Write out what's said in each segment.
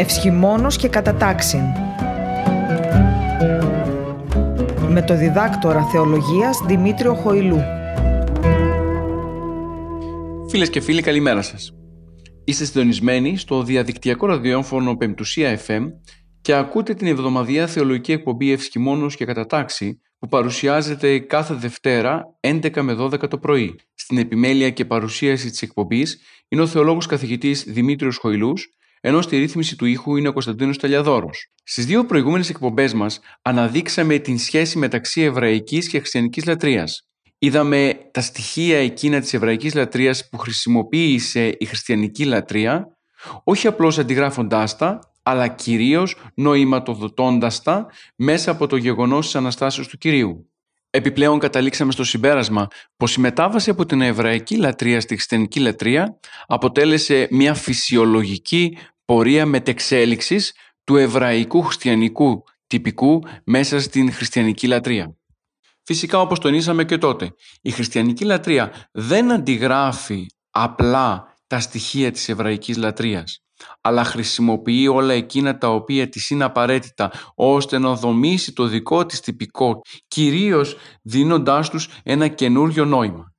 Ευσχημόνος και κατατάξιν. Με το διδάκτορα θεολογίας Δημήτριο Χοηλού. Φίλες και φίλοι καλημέρα σας. Είστε συντονισμένοι στο διαδικτυακό ραδιόφωνο Πεμπτουσία FM και ακούτε την εβδομαδιαία θεολογική εκπομπή Ευσχημόνος και Κατατάξη που παρουσιάζεται κάθε Δευτέρα 11 με 12 το πρωί. Στην επιμέλεια και παρουσίαση της εκπομπής είναι ο θεολόγος καθηγητής Δημήτριος Χοηλούς, ενώ στη ρύθμιση του ήχου είναι ο Κωνσταντίνος Ταλιαδόρος. Στις δύο προηγούμενες εκπομπές μας αναδείξαμε την σχέση μεταξύ εβραϊκής και χριστιανικής λατρείας. Είδαμε τα στοιχεία εκείνα της εβραϊκής λατρείας που χρησιμοποίησε η χριστιανική λατρεία, όχι απλώς αντιγράφοντάς τα, αλλά κυρίως νοηματοδοτώντας τα μέσα από το γεγονός της Αναστάσεως του Κυρίου. Επιπλέον καταλήξαμε στο συμπέρασμα πως η μετάβαση από την εβραϊκή λατρεία στη χριστιανική λατρεία αποτέλεσε μια φυσιολογική πορεία μετεξέλιξης του εβραϊκού χριστιανικού τυπικού μέσα στην χριστιανική λατρεία. Φυσικά όπως τονίσαμε και τότε, η χριστιανική λατρεία δεν αντιγράφει απλά τα στοιχεία της εβραϊκής λατρείας αλλά χρησιμοποιεί όλα εκείνα τα οποία της είναι απαραίτητα ώστε να δομήσει το δικό της τυπικό, κυρίως δίνοντάς τους ένα καινούριο νόημα.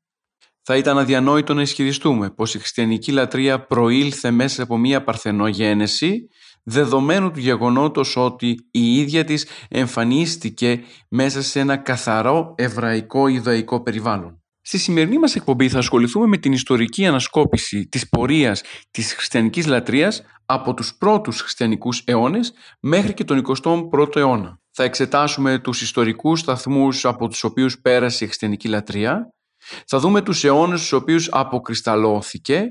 Θα ήταν αδιανόητο να ισχυριστούμε πως η χριστιανική λατρεία προήλθε μέσα από μία παρθενογένεση δεδομένου του γεγονότος ότι η ίδια της εμφανίστηκε μέσα σε ένα καθαρό εβραϊκό ιδαϊκό περιβάλλον. Στη σημερινή μας εκπομπή θα ασχοληθούμε με την ιστορική ανασκόπηση της πορείας της χριστιανικής λατρείας από τους πρώτους χριστιανικούς αιώνες μέχρι και τον 21ο αιώνα. Θα εξετάσουμε τους ιστορικούς σταθμούς από τους οποίους πέρασε η χριστιανική λατρεία, θα δούμε τους αιώνες στους οποίους αποκρισταλώθηκε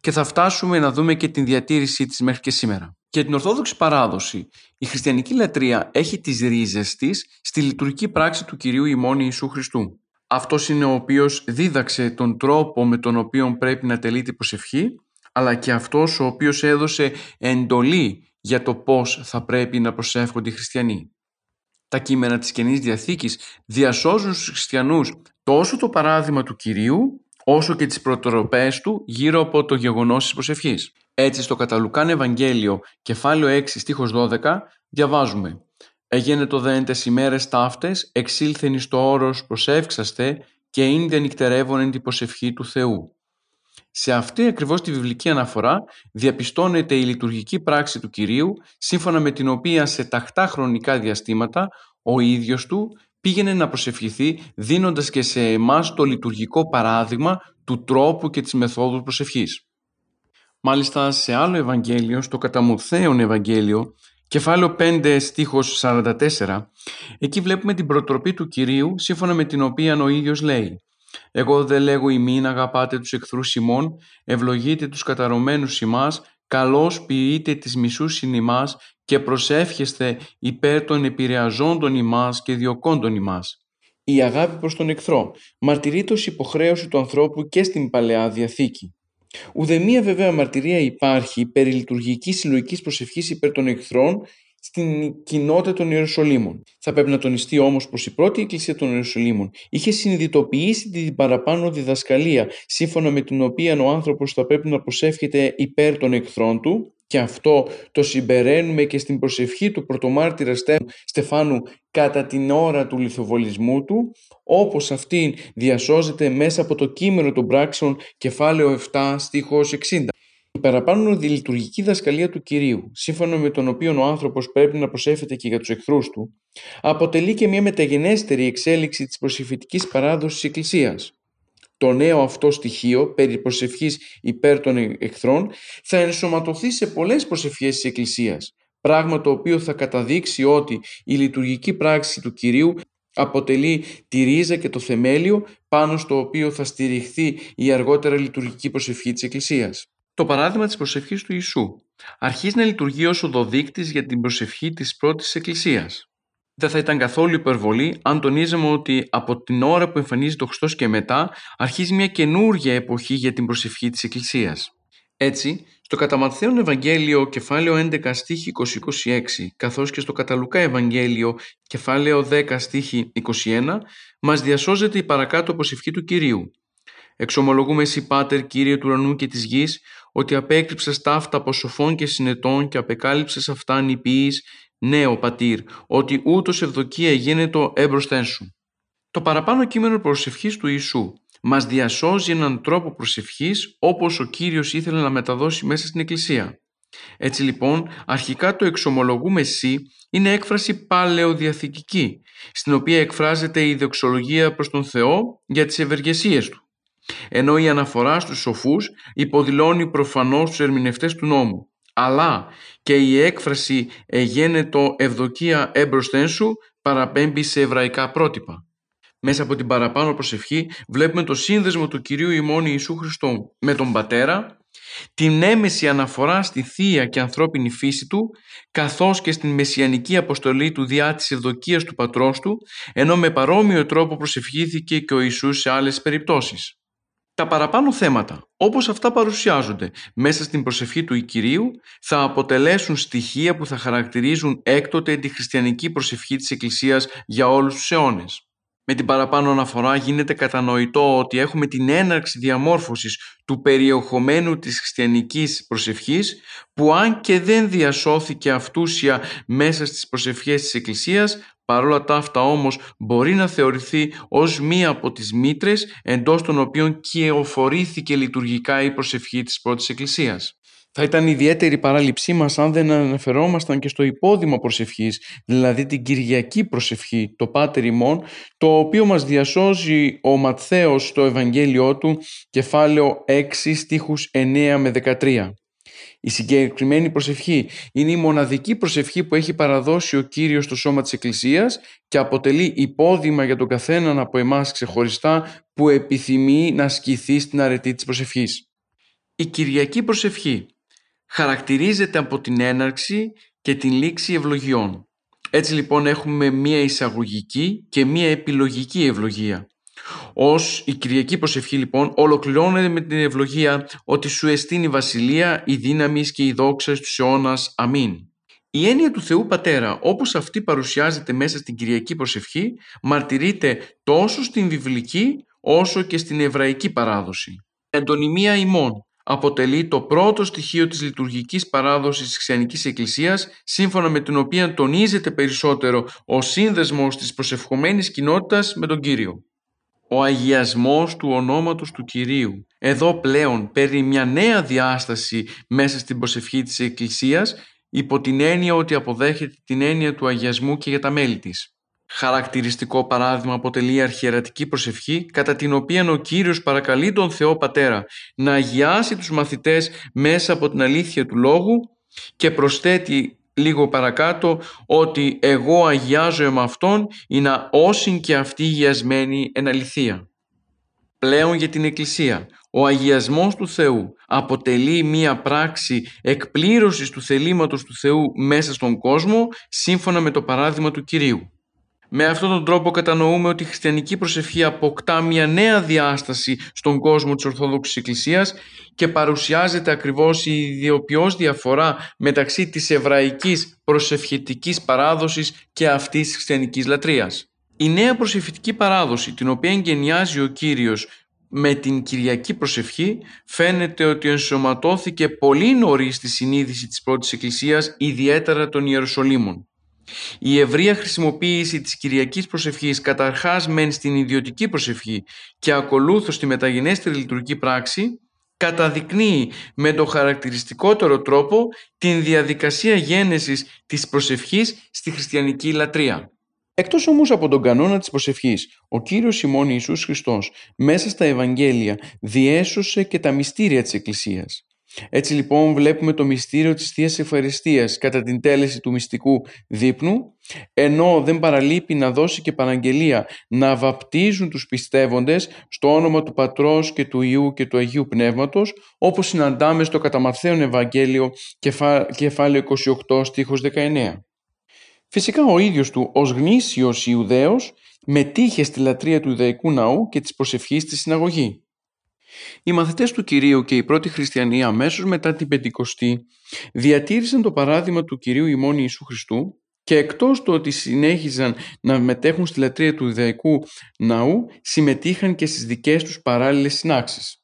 και θα φτάσουμε να δούμε και την διατήρησή της μέχρι και σήμερα. Για την Ορθόδοξη παράδοση, η χριστιανική λατρεία έχει τις ρίζες της στη λειτουργική πράξη του Κυρίου ημών Ιησού Χριστού αυτός είναι ο οποίος δίδαξε τον τρόπο με τον οποίο πρέπει να τελείται η προσευχή, αλλά και αυτός ο οποίος έδωσε εντολή για το πώς θα πρέπει να προσεύχονται οι χριστιανοί. Τα κείμενα της Καινής Διαθήκης διασώζουν στους χριστιανούς τόσο το παράδειγμα του Κυρίου, όσο και τις προτροπές του γύρω από το γεγονός της προσευχής. Έτσι στο Καταλουκάν Ευαγγέλιο, κεφάλαιο 6, στίχος 12, διαβάζουμε Έγινε το δέν τες ημέρες ταύτες, εξήλθεν εις το όρος προσεύξαστε και είναι νυχτερεύον εν την προσευχή του Θεού. Σε αυτή ακριβώς τη βιβλική αναφορά διαπιστώνεται η λειτουργική πράξη του Κυρίου, σύμφωνα με την οποία σε ταχτά χρονικά διαστήματα ο ίδιος του πήγαινε να προσευχηθεί δίνοντας και σε εμάς το λειτουργικό παράδειγμα του τρόπου και της μεθόδου προσευχής. Μάλιστα σε άλλο Ευαγγέλιο, στο Καταμουθέον Ευαγγέλιο, Κεφάλαιο 5 στίχος 44, εκεί βλέπουμε την προτροπή του Κυρίου σύμφωνα με την οποία ο ίδιος λέει «Εγώ δεν λέγω ημίν αγαπάτε τους εχθρούς ημών, ευλογείτε τους καταρωμένους ημάς, καλώς ποιείτε τις μισούς συν και προσεύχεστε υπέρ των επηρεαζόντων ημάς και διοκόντων ημάς». Η αγάπη προς τον εχθρό μαρτυρείται ως υποχρέωση του ανθρώπου και στην Παλαιά Διαθήκη. Ουδέμια βέβαια μαρτυρία υπάρχει περί λειτουργικής συλλογικής προσευχής υπέρ των εχθρών στην κοινότητα των Ιερουσαλήμων. Θα πρέπει να τονιστεί όμως πως η πρώτη εκκλησία των Ιερουσαλήμων είχε συνειδητοποιήσει την παραπάνω διδασκαλία σύμφωνα με την οποία ο άνθρωπος θα πρέπει να προσεύχεται υπέρ των εχθρών του και αυτό το συμπεραίνουμε και στην προσευχή του πρωτομάρτυρα Στεφάνου κατά την ώρα του λιθοβολισμού του, όπως αυτή διασώζεται μέσα από το κείμενο των πράξεων κεφάλαιο 7 στίχος 60. Η παραπάνω λειτουργική δασκαλία του Κυρίου, σύμφωνα με τον οποίο ο άνθρωπος πρέπει να προσέφεται και για τους εχθρούς του, αποτελεί και μια μεταγενέστερη εξέλιξη της προσευχητικής παράδοσης της Εκκλησίας το νέο αυτό στοιχείο περί προσευχής υπέρ των εχθρών θα ενσωματωθεί σε πολλές προσευχές της Εκκλησίας, πράγμα το οποίο θα καταδείξει ότι η λειτουργική πράξη του Κυρίου αποτελεί τη ρίζα και το θεμέλιο πάνω στο οποίο θα στηριχθεί η αργότερα λειτουργική προσευχή της Εκκλησίας. Το παράδειγμα της προσευχής του Ιησού αρχίζει να λειτουργεί ως οδοδείκτης για την προσευχή της πρώτης Εκκλησίας δεν θα ήταν καθόλου υπερβολή αν τονίζαμε ότι από την ώρα που εμφανίζεται ο Χριστός και μετά αρχίζει μια καινούργια εποχή για την προσευχή της Εκκλησίας. Έτσι, στο κατά Ευαγγέλιο κεφάλαιο 11 στίχη 20-26 καθώς και στο Καταλουκά Ευαγγέλιο κεφάλαιο 10 στίχη 21 μας διασώζεται η παρακάτω προσευχή του Κυρίου. Εξομολογούμε εσύ Πάτερ Κύριε του ουρανού και της γης ότι απέκρυψες ταύτα από σοφών και συνετών και απεκάλυψες αυτά νηπίης, ναι ο πατήρ, ότι ούτως ευδοκία γίνεται έμπροσθέν σου. Το παραπάνω κείμενο προσευχής του Ιησού μας διασώζει έναν τρόπο προσευχής όπως ο Κύριος ήθελε να μεταδώσει μέσα στην Εκκλησία. Έτσι λοιπόν, αρχικά το εξομολογούμε εσύ είναι έκφραση παλαιοδιαθηκική, στην οποία εκφράζεται η δεξολογία προς τον Θεό για τις ευεργεσίες Του. Ενώ η αναφορά στους σοφούς υποδηλώνει προφανώς τους ερμηνευτές του νόμου. Αλλά και η έκφραση «εγένετο ευδοκία έμπροσθεν σου» παραπέμπει σε εβραϊκά πρότυπα. Μέσα από την παραπάνω προσευχή βλέπουμε το σύνδεσμο του Κυρίου ημών Ιησού Χριστού με τον Πατέρα, την έμεση αναφορά στη θεία και ανθρώπινη φύση του, καθώς και στην μεσιανική αποστολή του διά της ευδοκίας του πατρός του, ενώ με παρόμοιο τρόπο προσευχήθηκε και ο Ιησούς σε άλλες περιπτώσεις. Τα παραπάνω θέματα, όπως αυτά παρουσιάζονται μέσα στην προσευχή του Κυρίου, θα αποτελέσουν στοιχεία που θα χαρακτηρίζουν έκτοτε τη χριστιανική προσευχή της Εκκλησίας για όλους τους αιώνες. Με την παραπάνω αναφορά γίνεται κατανοητό ότι έχουμε την έναρξη διαμόρφωσης του περιεχομένου της χριστιανικής προσευχής που αν και δεν διασώθηκε αυτούσια μέσα στις προσευχές της Εκκλησίας παρόλα τα αυτά όμως μπορεί να θεωρηθεί ως μία από τις μήτρες εντός των οποίων κυεοφορήθηκε λειτουργικά η προσευχή της πρώτης Εκκλησίας. Θα ήταν ιδιαίτερη παράληψή μας αν δεν αναφερόμασταν και στο υπόδειγμα προσευχής, δηλαδή την Κυριακή προσευχή, το Πάτερ ημών, το οποίο μας διασώζει ο Ματθαίος στο Ευαγγέλιό του, κεφάλαιο 6 στίχους 9 με 13. Η συγκεκριμένη προσευχή είναι η μοναδική προσευχή που έχει παραδώσει ο Κύριος στο σώμα της Εκκλησίας και αποτελεί υπόδειγμα για τον καθέναν από εμάς ξεχωριστά που επιθυμεί να ασκηθεί στην αρετή της προσευχής. Η Κυριακή προσευχή χαρακτηρίζεται από την έναρξη και την λήξη ευλογιών. Έτσι λοιπόν έχουμε μία εισαγωγική και μία επιλογική ευλογία. Ως η Κυριακή προσευχή λοιπόν ολοκληρώνεται με την ευλογία ότι σου εστίνει η βασιλεία, η δύναμη και η δόξα στους αιώνας. Αμήν. Η έννοια του Θεού Πατέρα όπως αυτή παρουσιάζεται μέσα στην Κυριακή προσευχή μαρτυρείται τόσο στην βιβλική όσο και στην εβραϊκή παράδοση. Εντονιμία ημών αποτελεί το πρώτο στοιχείο της λειτουργικής παράδοσης της Χριστιανικής Εκκλησίας, σύμφωνα με την οποία τονίζεται περισσότερο ο σύνδεσμος της προσευχομένης κοινότητας με τον Κύριο. Ο αγιασμός του ονόματος του Κυρίου εδώ πλέον παίρνει μια νέα διάσταση μέσα στην προσευχή της Εκκλησίας υπό την έννοια ότι αποδέχεται την έννοια του αγιασμού και για τα μέλη της. Χαρακτηριστικό παράδειγμα αποτελεί η αρχιερατική προσευχή κατά την οποία ο Κύριος παρακαλεί τον Θεό Πατέρα να αγιάσει τους μαθητές μέσα από την αλήθεια του Λόγου και προσθέτει λίγο παρακάτω ότι εγώ αγιάζω με Αυτόν ή να όσην και αυτοί αγιασμένοι εν αληθεία. Πλέον για την Εκκλησία, ο αγιασμός του Θεού αποτελεί μία πράξη εκπλήρωσης του θελήματος του Θεού μέσα στον κόσμο σύμφωνα με το παράδειγμα του Κυρίου. Με αυτόν τον τρόπο κατανοούμε ότι η χριστιανική προσευχή αποκτά μια νέα διάσταση στον κόσμο της Ορθόδοξης Εκκλησίας και παρουσιάζεται ακριβώς η ιδιοποιώς διαφορά μεταξύ της εβραϊκής προσευχητικής παράδοσης και αυτής της χριστιανικής λατρείας. Η νέα προσευχητική παράδοση την οποία εγκαινιάζει ο Κύριος με την Κυριακή προσευχή φαίνεται ότι ενσωματώθηκε πολύ νωρίς στη συνείδηση της πρώτης Εκκλησίας ιδιαίτερα των Ιερουσαλήμων. Η ευρεία χρησιμοποίηση της Κυριακής προσευχής καταρχάς μεν στην ιδιωτική προσευχή και ακολούθως στη μεταγενέστερη λειτουργική πράξη καταδεικνύει με το χαρακτηριστικότερο τρόπο την διαδικασία γένεσης της προσευχής στη χριστιανική λατρεία. Εκτός όμως από τον κανόνα της προσευχής, ο Κύριος Σιμών Ιησούς Χριστός μέσα στα Ευαγγέλια διέσωσε και τα μυστήρια της Εκκλησίας. Έτσι λοιπόν βλέπουμε το μυστήριο της Θείας Ευχαριστίας κατά την τέλεση του μυστικού δείπνου, ενώ δεν παραλείπει να δώσει και παραγγελία να βαπτίζουν τους πιστεύοντες στο όνομα του Πατρός και του Ιού και του Αγίου Πνεύματος, όπως συναντάμε στο Καταμαθαίον Ευαγγέλιο κεφάλαιο 28 στίχος 19. Φυσικά ο ίδιος του ως γνήσιος Ιουδαίος μετήχε στη λατρεία του Ιουδαϊκού ναού και της προσευχής στη συναγωγή. Οι μαθητές του Κυρίου και οι πρώτοι χριστιανοί αμέσως μετά την Πεντηκοστή διατήρησαν το παράδειγμα του Κυρίου ημών Ιησού Χριστού και εκτός του ότι συνέχιζαν να μετέχουν στη λατρεία του Ιδαϊκού ναού, συμμετείχαν και στις δικές τους παράλληλες συνάξεις.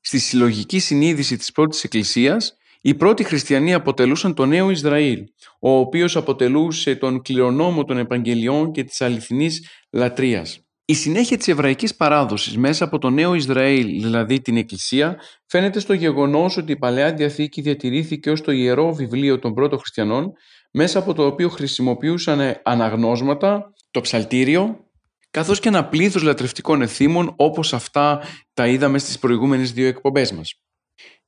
Στη συλλογική συνείδηση της πρώτης εκκλησίας, οι πρώτοι χριστιανοί αποτελούσαν το νέο Ισραήλ, ο οποίος αποτελούσε τον κληρονόμο των Επαγγελιών και της αληθινής λατρείας. Η συνέχεια της εβραϊκής παράδοσης μέσα από το νέο Ισραήλ, δηλαδή την Εκκλησία, φαίνεται στο γεγονός ότι η Παλαιά Διαθήκη διατηρήθηκε ως το ιερό βιβλίο των πρώτων χριστιανών, μέσα από το οποίο χρησιμοποιούσαν αναγνώσματα, το ψαλτήριο, καθώς και ένα πλήθος λατρευτικών εθήμων όπως αυτά τα είδαμε στις προηγούμενες δύο εκπομπές μας.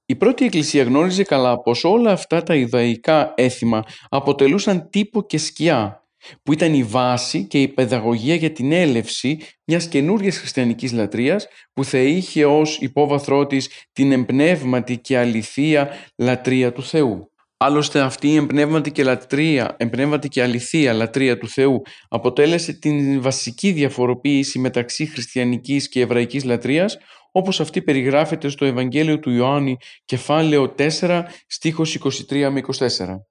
Η πρώτη εκκλησία γνώριζε καλά πως όλα αυτά τα ιδαϊκά έθιμα αποτελούσαν τύπο και σκιά που ήταν η βάση και η παιδαγωγία για την έλευση μιας καινούργιας χριστιανικής λατρείας που θα είχε ως υπόβαθρό της την εμπνεύματη και αληθεία λατρεία του Θεού. Άλλωστε αυτή η εμπνεύματη και, λατρεία, εμπνεύματη και αληθεία λατρεία του Θεού αποτέλεσε την βασική διαφοροποίηση μεταξύ χριστιανικής και εβραϊκής λατρείας όπως αυτή περιγράφεται στο Ευαγγέλιο του Ιωάννη κεφάλαιο 4 στίχος 23 με 24.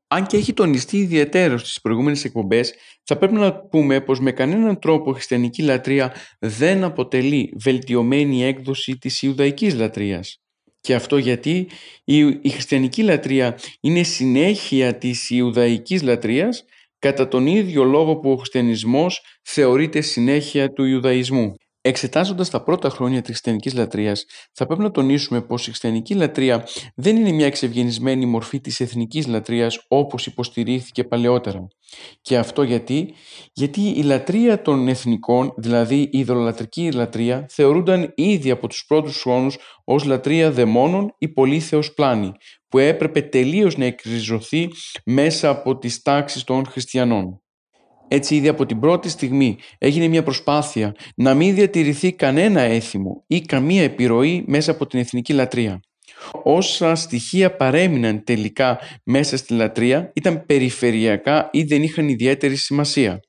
Αν και έχει τονιστεί ιδιαίτερος στις προηγούμενες εκπομπές, θα πρέπει να πούμε πως με κανέναν τρόπο η χριστιανική λατρεία δεν αποτελεί βελτιωμένη έκδοση της Ιουδαϊκής λατρείας. Και αυτό γιατί η, χριστιανική λατρεία είναι συνέχεια της Ιουδαϊκής λατρείας κατά τον ίδιο λόγο που ο χριστιανισμός θεωρείται συνέχεια του Ιουδαϊσμού. Εξετάζοντας τα πρώτα χρόνια της χριστιανικής λατρείας, θα πρέπει να τονίσουμε πως η χριστιανική λατρεία δεν είναι μια εξευγενισμένη μορφή της εθνικής λατρείας όπως υποστηρίχθηκε παλαιότερα. Και αυτό γιατί, γιατί η λατρεία των εθνικών, δηλαδή η ιδωλολατρική λατρεία, θεωρούνταν ήδη από τους πρώτους χρόνους ως λατρεία δαιμόνων ή πολύθεος πλάνη, που έπρεπε τελείως να εκριζωθεί μέσα από τις τάξεις των χριστιανών. Έτσι ήδη από την πρώτη στιγμή έγινε μια προσπάθεια να μην διατηρηθεί κανένα έθιμο ή καμία επιρροή μέσα από την εθνική λατρεία. Όσα στοιχεία παρέμειναν τελικά μέσα στη λατρεία ήταν περιφερειακά ή δεν είχαν ιδιαίτερη σημασία.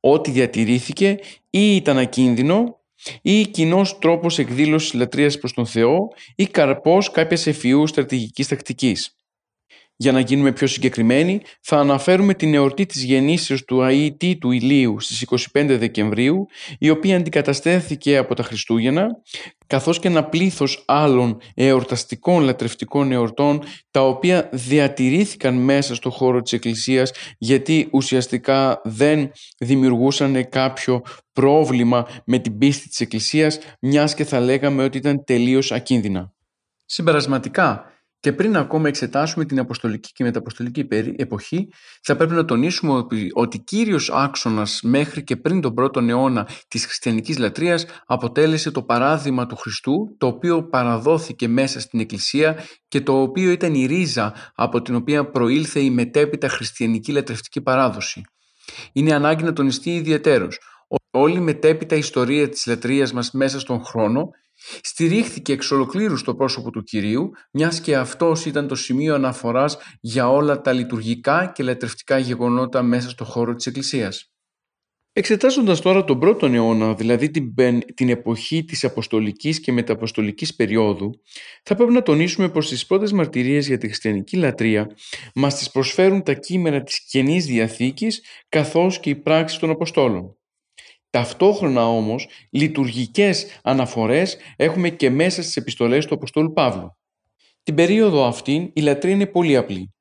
Ό,τι διατηρήθηκε ή ήταν ακίνδυνο ή κοινός τρόπος εκδήλωσης λατρείας προς τον Θεό ή καρπός κάποιας εφιού στρατηγικής τακτικής. Για να γίνουμε πιο συγκεκριμένοι, θα αναφέρουμε την εορτή της γεννήσεως του ΑΕΤ του Ηλίου στις 25 Δεκεμβρίου, η οποία αντικαταστέθηκε από τα Χριστούγεννα, καθώς και ένα πλήθος άλλων εορταστικών λατρευτικών εορτών, τα οποία διατηρήθηκαν μέσα στο χώρο της Εκκλησίας, γιατί ουσιαστικά δεν δημιουργούσαν κάποιο πρόβλημα με την πίστη της Εκκλησίας, μιας και θα λέγαμε ότι ήταν τελείως ακίνδυνα. Συμπερασματικά, και πριν ακόμα εξετάσουμε την αποστολική και μεταποστολική εποχή, θα πρέπει να τονίσουμε ότι, ότι κύριος άξονας μέχρι και πριν τον πρώτο αιώνα της χριστιανικής λατρείας αποτέλεσε το παράδειγμα του Χριστού, το οποίο παραδόθηκε μέσα στην Εκκλησία και το οποίο ήταν η ρίζα από την οποία προήλθε η μετέπειτα χριστιανική λατρευτική παράδοση. Είναι ανάγκη να τονιστεί ιδιαίτερος. Όλη η μετέπειτα ιστορία της λατρείας μας μέσα στον χρόνο Στηρίχθηκε εξ ολοκλήρους στο πρόσωπο του Κυρίου, μιας και αυτός ήταν το σημείο αναφοράς για όλα τα λειτουργικά και λατρευτικά γεγονότα μέσα στο χώρο της Εκκλησίας. Εξετάζοντας τώρα τον πρώτο αιώνα, δηλαδή την, την εποχή της αποστολικής και μεταποστολικής περίοδου, θα πρέπει να τονίσουμε πως τις πρώτες μαρτυρίες για τη χριστιανική λατρεία μας τις προσφέρουν τα κείμενα της Καινής Διαθήκης καθώς και η πράξη των Αποστόλων. Ταυτόχρονα όμως λειτουργικές αναφορές έχουμε και μέσα στις επιστολές του Αποστόλου Παύλου. Την περίοδο αυτή η λατρεία είναι πολύ απλή.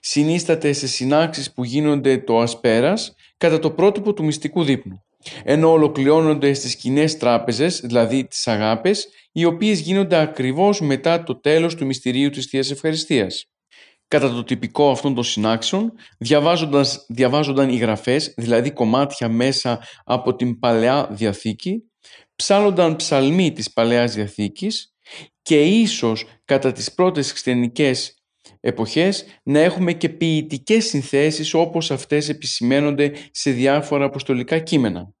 Συνίσταται σε συνάξεις που γίνονται το ασπέρας κατά το πρότυπο του μυστικού δείπνου, ενώ ολοκληρώνονται στις κοινές τράπεζες, δηλαδή τις αγάπες, οι οποίες γίνονται ακριβώς μετά το τέλος του μυστηρίου της Θείας Ευχαριστίας. Κατά το τυπικό αυτών των συνάξεων, διαβάζοντας, διαβάζονταν οι γραφές, δηλαδή κομμάτια μέσα από την Παλαιά Διαθήκη, ψάλλονταν ψαλμοί της Παλαιάς Διαθήκης και ίσως κατά τις πρώτες χριστιανικές εποχές να έχουμε και ποιητικές συνθέσεις όπως αυτές επισημένονται σε διάφορα αποστολικά κείμενα.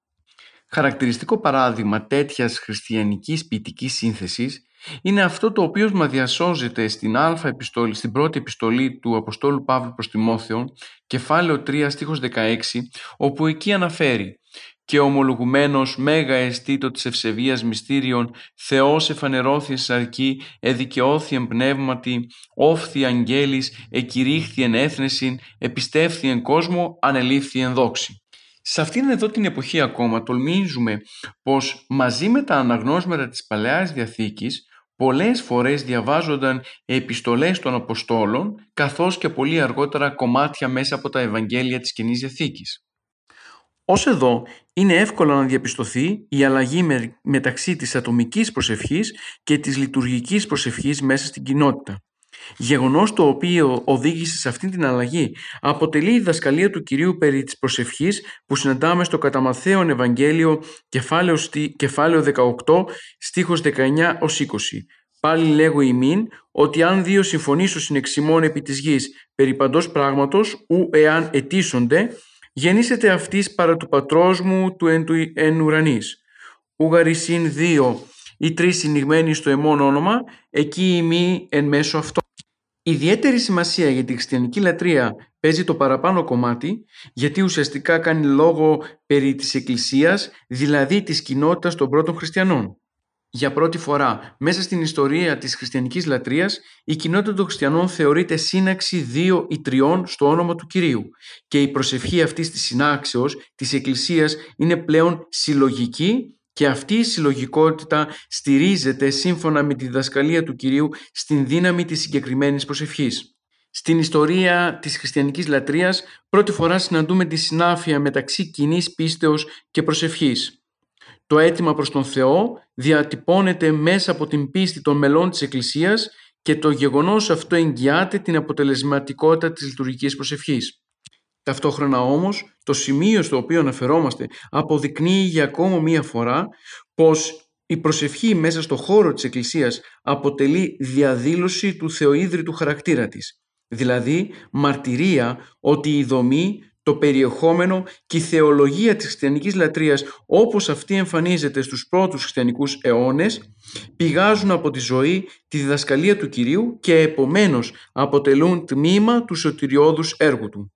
Χαρακτηριστικό παράδειγμα τέτοιας χριστιανικής ποιητικής σύνθεσης είναι αυτό το οποίο μας διασώζεται στην, α επιστολή, στην πρώτη επιστολή του Αποστόλου Παύλου προς Τιμόθεο, κεφάλαιο 3 στίχος 16, όπου εκεί αναφέρει «Και ομολογουμένος μέγα εστίτο της ευσεβίας μυστήριων, Θεός εφανερώθη σαρκή, εδικαιώθη εμπνεύματι, όφθη αγγέλης, εκηρύχθη εν έθνεσιν, επιστεύθη εν κόσμο, ανελήφθη εν δόξη». Σε αυτήν εδώ την εποχή ακόμα τολμίζουμε πως μαζί με τα αναγνώσματα της Παλαιάς Διαθήκης πολλές φορές διαβάζονταν επιστολές των Αποστόλων καθώς και πολύ αργότερα κομμάτια μέσα από τα Ευαγγέλια της Καινής Διαθήκης. Ως εδώ είναι εύκολο να διαπιστωθεί η αλλαγή μεταξύ της ατομικής προσευχής και της λειτουργικής προσευχής μέσα στην κοινότητα. Γεγονός το οποίο οδήγησε σε αυτή την αλλαγή αποτελεί η δασκαλία του Κυρίου περί της προσευχής που συναντάμε στο κατά Μαθαίον Ευαγγέλιο κεφάλαιο, κεφάλαιο 18 στίχος 19 ως 20. Πάλι λέγω ημίν ότι αν δύο συμφωνήσω συνεξιμών επί της γης περί παντός πράγματος ου εάν ετήσονται γεννήσετε αυτής παρά του πατρός μου του εν, του εν ουρανής. Ουγαρισίν δύο ή τρεις συνηγμένοι στο εμόν όνομα, εκεί ημί εν μέσω αυτό. Ιδιαίτερη σημασία για τη χριστιανική λατρεία παίζει το παραπάνω κομμάτι, γιατί ουσιαστικά κάνει λόγο περί της Εκκλησίας, δηλαδή της κοινότητας των πρώτων χριστιανών. Για πρώτη φορά, μέσα στην ιστορία της χριστιανικής λατρείας, η κοινότητα των χριστιανών θεωρείται σύναξη δύο ή τριών στο όνομα του Κυρίου και η προσευχή αυτής της συνάξεως της Εκκλησίας είναι πλέον συλλογική και αυτή η συλλογικότητα στηρίζεται σύμφωνα με τη διδασκαλία του Κυρίου στην δύναμη της συγκεκριμένης προσευχής. Στην ιστορία της χριστιανικής λατρείας πρώτη φορά συναντούμε τη συνάφεια μεταξύ κοινής πίστεως και προσευχής. Το αίτημα προς τον Θεό διατυπώνεται μέσα από την πίστη των μελών της Εκκλησίας και το γεγονός αυτό εγγυάται την αποτελεσματικότητα της λειτουργικής προσευχής. Ταυτόχρονα όμως το σημείο στο οποίο αναφερόμαστε αποδεικνύει για ακόμα μία φορά πως η προσευχή μέσα στο χώρο της Εκκλησίας αποτελεί διαδήλωση του θεοίδρυτου χαρακτήρα της, δηλαδή μαρτυρία ότι η δομή, το περιεχόμενο και η θεολογία της χριστιανικής λατρείας όπως αυτή εμφανίζεται στους πρώτους χριστιανικούς αιώνες πηγάζουν από τη ζωή, τη διδασκαλία του Κυρίου και επομένως αποτελούν τμήμα του σωτηριώδους έργου Του.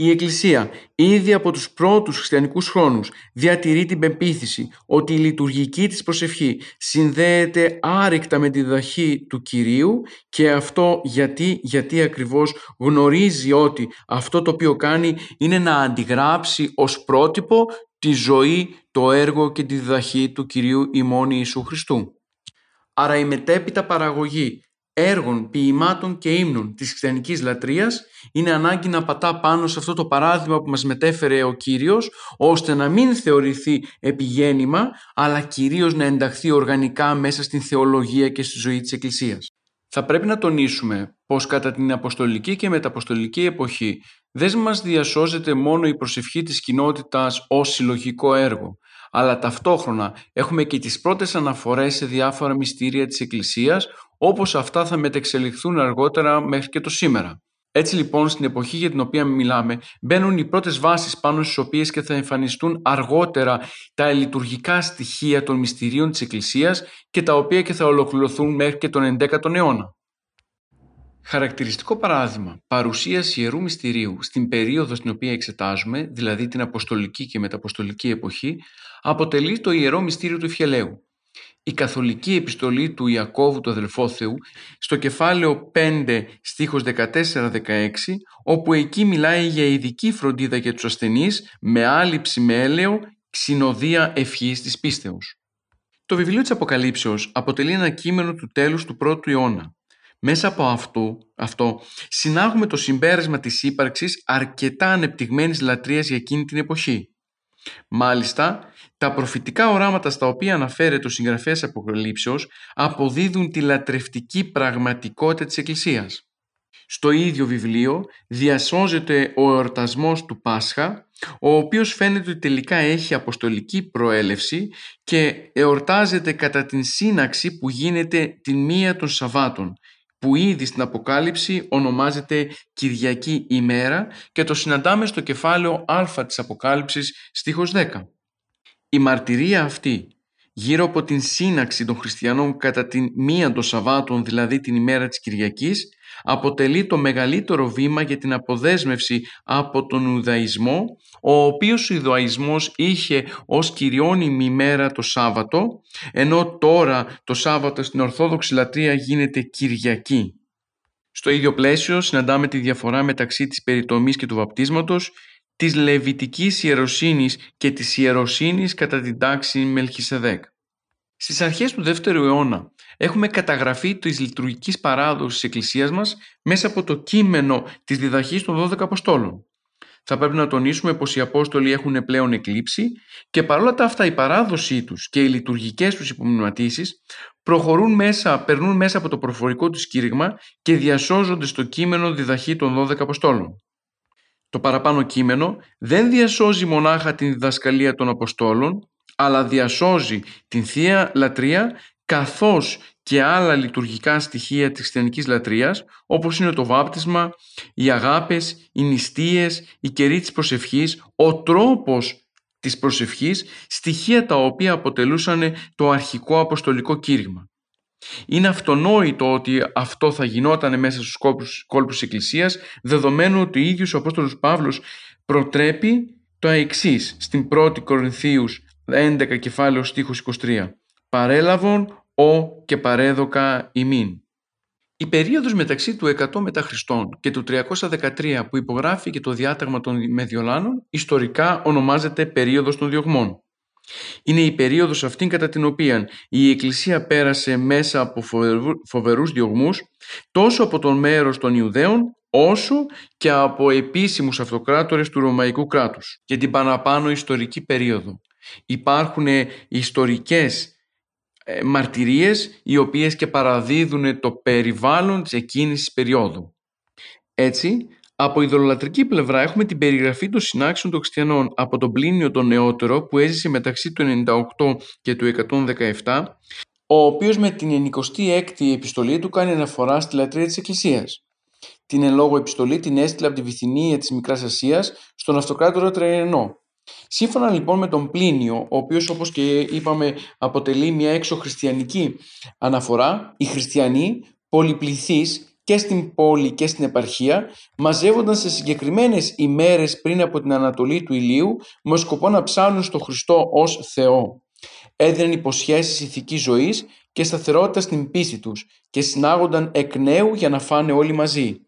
Η Εκκλησία ήδη από τους πρώτους χριστιανικούς χρόνους διατηρεί την πεποίθηση ότι η λειτουργική της προσευχή συνδέεται άρρηκτα με τη δαχή του Κυρίου και αυτό γιατί, γιατί ακριβώς γνωρίζει ότι αυτό το οποίο κάνει είναι να αντιγράψει ως πρότυπο τη ζωή, το έργο και τη διδαχή του Κυρίου ημών Ιησού Χριστού. Άρα η μετέπειτα παραγωγή έργων, ποιημάτων και ύμνων της χριστιανικής λατρείας είναι ανάγκη να πατά πάνω σε αυτό το παράδειγμα που μας μετέφερε ο Κύριος ώστε να μην θεωρηθεί επιγέννημα αλλά κυρίως να ενταχθεί οργανικά μέσα στην θεολογία και στη ζωή της Εκκλησίας. Θα πρέπει να τονίσουμε πως κατά την αποστολική και μεταποστολική εποχή δεν μας διασώζεται μόνο η προσευχή της κοινότητας ως συλλογικό έργο αλλά ταυτόχρονα έχουμε και τις πρώτες αναφορές σε διάφορα μυστήρια της Εκκλησίας όπως αυτά θα μετεξελιχθούν αργότερα μέχρι και το σήμερα. Έτσι λοιπόν στην εποχή για την οποία μιλάμε μπαίνουν οι πρώτες βάσεις πάνω στις οποίες και θα εμφανιστούν αργότερα τα λειτουργικά στοιχεία των μυστηρίων της Εκκλησίας και τα οποία και θα ολοκληρωθούν μέχρι και τον 11ο αιώνα. Χαρακτηριστικό παράδειγμα παρουσίαση ιερού μυστηρίου στην περίοδο στην οποία εξετάζουμε, δηλαδή την Αποστολική και Μεταποστολική εποχή, αποτελεί το ιερό μυστήριο του Ευχελαίου η καθολική επιστολή του Ιακώβου του αδελφό Θεού στο κεφάλαιο 5 στίχος 14-16 όπου εκεί μιλάει για ειδική φροντίδα για τους ασθενείς με άλυψη με έλαιο συνοδεία ευχής της πίστεως. Το βιβλίο της Αποκαλύψεως αποτελεί ένα κείμενο του τέλους του πρώτου αιώνα. Μέσα από αυτό, αυτό συνάγουμε το συμπέρασμα της ύπαρξης αρκετά ανεπτυγμένης λατρείας για εκείνη την εποχή. Μάλιστα, τα προφητικά οράματα στα οποία αναφέρεται ο συγγραφέας Αποκαλύψεως αποδίδουν τη λατρευτική πραγματικότητα της Εκκλησίας. Στο ίδιο βιβλίο διασώζεται ο εορτασμός του Πάσχα, ο οποίος φαίνεται ότι τελικά έχει αποστολική προέλευση και εορτάζεται κατά την σύναξη που γίνεται την μία των Σαββάτων, που ήδη στην Αποκάλυψη ονομάζεται Κυριακή ημέρα και το συναντάμε στο κεφάλαιο Α της Αποκάλυψης στίχος 10. Η μαρτυρία αυτή γύρω από την σύναξη των χριστιανών κατά την μία των Σαββάτων, δηλαδή την ημέρα της Κυριακής, αποτελεί το μεγαλύτερο βήμα για την αποδέσμευση από τον Ουδαϊσμό, ο οποίος ο Ιδωαϊσμός είχε ως κυριώνυμη ημέρα το Σάββατο, ενώ τώρα το Σάββατο στην Ορθόδοξη Λατρεία γίνεται Κυριακή. Στο ίδιο πλαίσιο συναντάμε τη διαφορά μεταξύ της περιτομής και του βαπτίσματος, της Λεβιτικής ιεροσύνης και της ιεροσύνης κατά την τάξη Μελχισεδέκ. Στις αρχές του δεύτερου αιώνα έχουμε καταγραφή της λειτουργικής παράδοσης της Εκκλησίας μας μέσα από το κείμενο της διδαχής των 12 Αποστόλων. Θα πρέπει να τονίσουμε πως οι Απόστολοι έχουν πλέον εκλείψει και παρόλα τα αυτά η παράδοσή τους και οι λειτουργικές τους υπομνηματίσεις προχωρούν μέσα, περνούν μέσα από το προφορικό τους κήρυγμα και διασώζονται στο κείμενο διδαχή των 12 Αποστόλων. Το παραπάνω κείμενο δεν διασώζει μονάχα την διδασκαλία των Αποστόλων, αλλά διασώζει την Θεία Λατρεία καθώς και άλλα λειτουργικά στοιχεία της χριστιανικής λατρείας όπως είναι το βάπτισμα, οι αγάπες, οι νηστείες, η καιρή της προσευχής, ο τρόπος της προσευχής, στοιχεία τα οποία αποτελούσαν το αρχικό αποστολικό κήρυγμα. Είναι αυτονόητο ότι αυτό θα γινόταν μέσα στους κόλπους, κόλπους της Εκκλησίας δεδομένου ότι ο ίδιος ο Απόστολος Παύλος προτρέπει το εξής στην 1η Κορινθίους 11 κεφάλαιο στίχους 23 «Παρέλαβον ο και παρέδοκα ημίν». Η περίοδος μεταξύ του 100 μετά Χριστόν και του 313 που υπογράφηκε το διάταγμα των Μεδιολάνων ιστορικά ονομάζεται περίοδος των διωγμών. Είναι η περίοδος αυτή κατά την οποία η Εκκλησία πέρασε μέσα από φοβερούς διωγμούς τόσο από τον μέρος των Ιουδαίων όσο και από επίσημους αυτοκράτορες του Ρωμαϊκού κράτους. Και την παραπάνω ιστορική περίοδο υπάρχουν ιστορικές ε, μαρτυρίες οι οποίες και παραδίδουν το περιβάλλον της εκείνης της περίοδου. Έτσι, από ειδωλολατρική πλευρά έχουμε την περιγραφή των συνάξεων των χριστιανών από τον Πλήνιο τον νεότερο που έζησε μεταξύ του 98 και του 117 ο οποίος με την 26η επιστολή του κάνει αναφορά στη λατρεία της Εκκλησίας. Την εν λόγω επιστολή την έστειλε από τη Βυθινία της Μικράς Ασίας στον αυτοκράτορα Τραϊνό. Σύμφωνα λοιπόν με τον Πλήνιο, ο οποίος όπως και είπαμε αποτελεί μια έξω χριστιανική αναφορά, οι χριστιανοί πολυπληθείς και στην πόλη και στην επαρχία μαζεύονταν σε συγκεκριμένες ημέρες πριν από την ανατολή του ηλίου με σκοπό να ψάνουν στο Χριστό ως Θεό. Έδιναν υποσχέσεις ηθικής ζωής και σταθερότητα στην πίστη τους και συνάγονταν εκ νέου για να φάνε όλοι μαζί.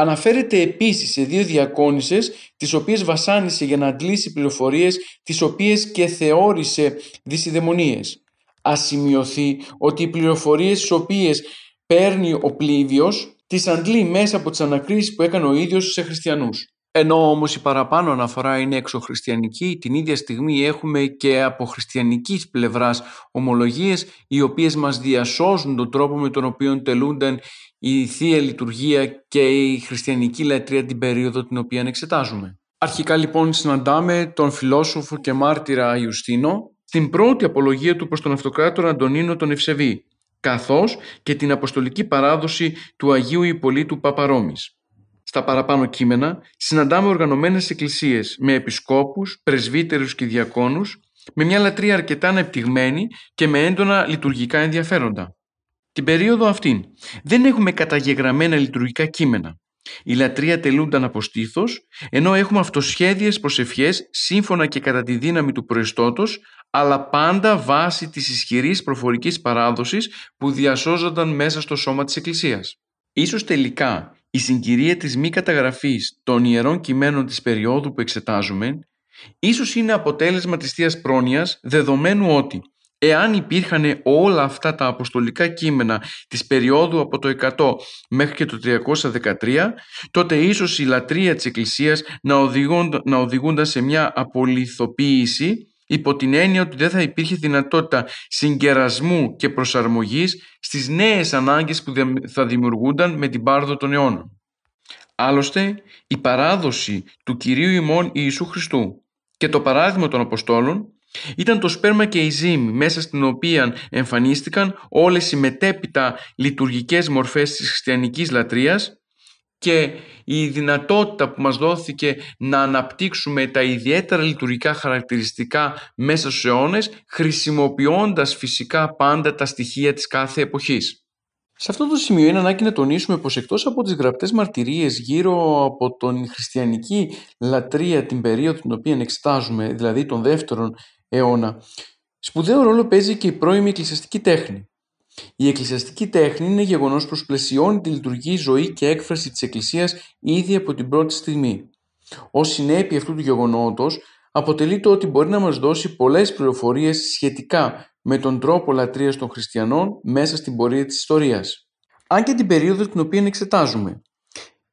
Αναφέρεται επίσης σε δύο διακόνησες τις οποίες βασάνισε για να αντλήσει πληροφορίες τις οποίες και θεώρησε δυσιδαιμονίες. Ας σημειωθεί ότι οι πληροφορίες τις οποίες παίρνει ο Πλήβιος τις αντλεί μέσα από τις ανακρίσεις που έκανε ο ίδιος σε χριστιανούς. Ενώ όμως η παραπάνω αναφορά είναι εξωχριστιανική, την ίδια στιγμή έχουμε και από χριστιανικής πλευράς ομολογίες οι οποίες μας διασώζουν τον τρόπο με τον οποίο τελούνταν η Θεία Λειτουργία και η χριστιανική λατρεία την περίοδο την οποία εξετάζουμε. Αρχικά λοιπόν συναντάμε τον φιλόσοφο και μάρτυρα Ιουστίνο στην πρώτη απολογία του προς τον αυτοκράτορα Αντωνίνο τον Ευσεβή, καθώς και την αποστολική παράδοση του Αγίου Ιππολίτου Παπαρόμης. Στα παραπάνω κείμενα συναντάμε οργανωμένες εκκλησίες με επισκόπους, πρεσβύτερους και διακόνους, με μια λατρεία αρκετά ανεπτυγμένη και με έντονα λειτουργικά ενδιαφέροντα. Την περίοδο αυτή δεν έχουμε καταγεγραμμένα λειτουργικά κείμενα. Η λατρεία τελούνταν από στήθο, ενώ έχουμε αυτοσχέδιες προσευχές σύμφωνα και κατά τη δύναμη του προεστώτος, αλλά πάντα βάσει της ισχυρής προφορικής παράδοσης που διασώζονταν μέσα στο σώμα της Εκκλησίας. Ίσως τελικά η συγκυρία της μη καταγραφής των ιερών κειμένων της περίοδου που εξετάζουμε ίσως είναι αποτέλεσμα της Θείας Πρόνοιας δεδομένου ότι εάν υπήρχαν όλα αυτά τα αποστολικά κείμενα της περίοδου από το 100 μέχρι και το 313 τότε ίσως η λατρεία της Εκκλησίας να, οδηγούν, να οδηγούνταν σε μια απολυθοποίηση υπό την έννοια ότι δεν θα υπήρχε δυνατότητα συγκερασμού και προσαρμογής στις νέες ανάγκες που θα δημιουργούνταν με την πάρδο των αιώνων. Άλλωστε, η παράδοση του Κυρίου ημών Ιησού Χριστού και το παράδειγμα των Αποστόλων ήταν το σπέρμα και η ζύμη μέσα στην οποία εμφανίστηκαν όλες οι μετέπειτα λειτουργικές μορφές της χριστιανικής λατρείας και η δυνατότητα που μας δόθηκε να αναπτύξουμε τα ιδιαίτερα λειτουργικά χαρακτηριστικά μέσα στους αιώνες χρησιμοποιώντας φυσικά πάντα τα στοιχεία της κάθε εποχής. Σε αυτό το σημείο είναι ανάγκη να τονίσουμε πως εκτός από τις γραπτές μαρτυρίες γύρω από τον χριστιανική λατρεία την περίοδο την οποία εξετάζουμε, δηλαδή τον δεύτερον αιώνα, σπουδαίο ρόλο παίζει και η πρώιμη εκκλησιαστική τέχνη. Η εκκλησιαστική τέχνη είναι γεγονός που πλαισιώνει τη λειτουργική ζωή και έκφραση της Εκκλησίας ήδη από την πρώτη στιγμή. Ω συνέπεια αυτού του γεγονότος αποτελεί το ότι μπορεί να μας δώσει πολλές πληροφορίες σχετικά με τον τρόπο λατρείας των χριστιανών μέσα στην πορεία της ιστορίας. Αν και την περίοδο την οποία εξετάζουμε.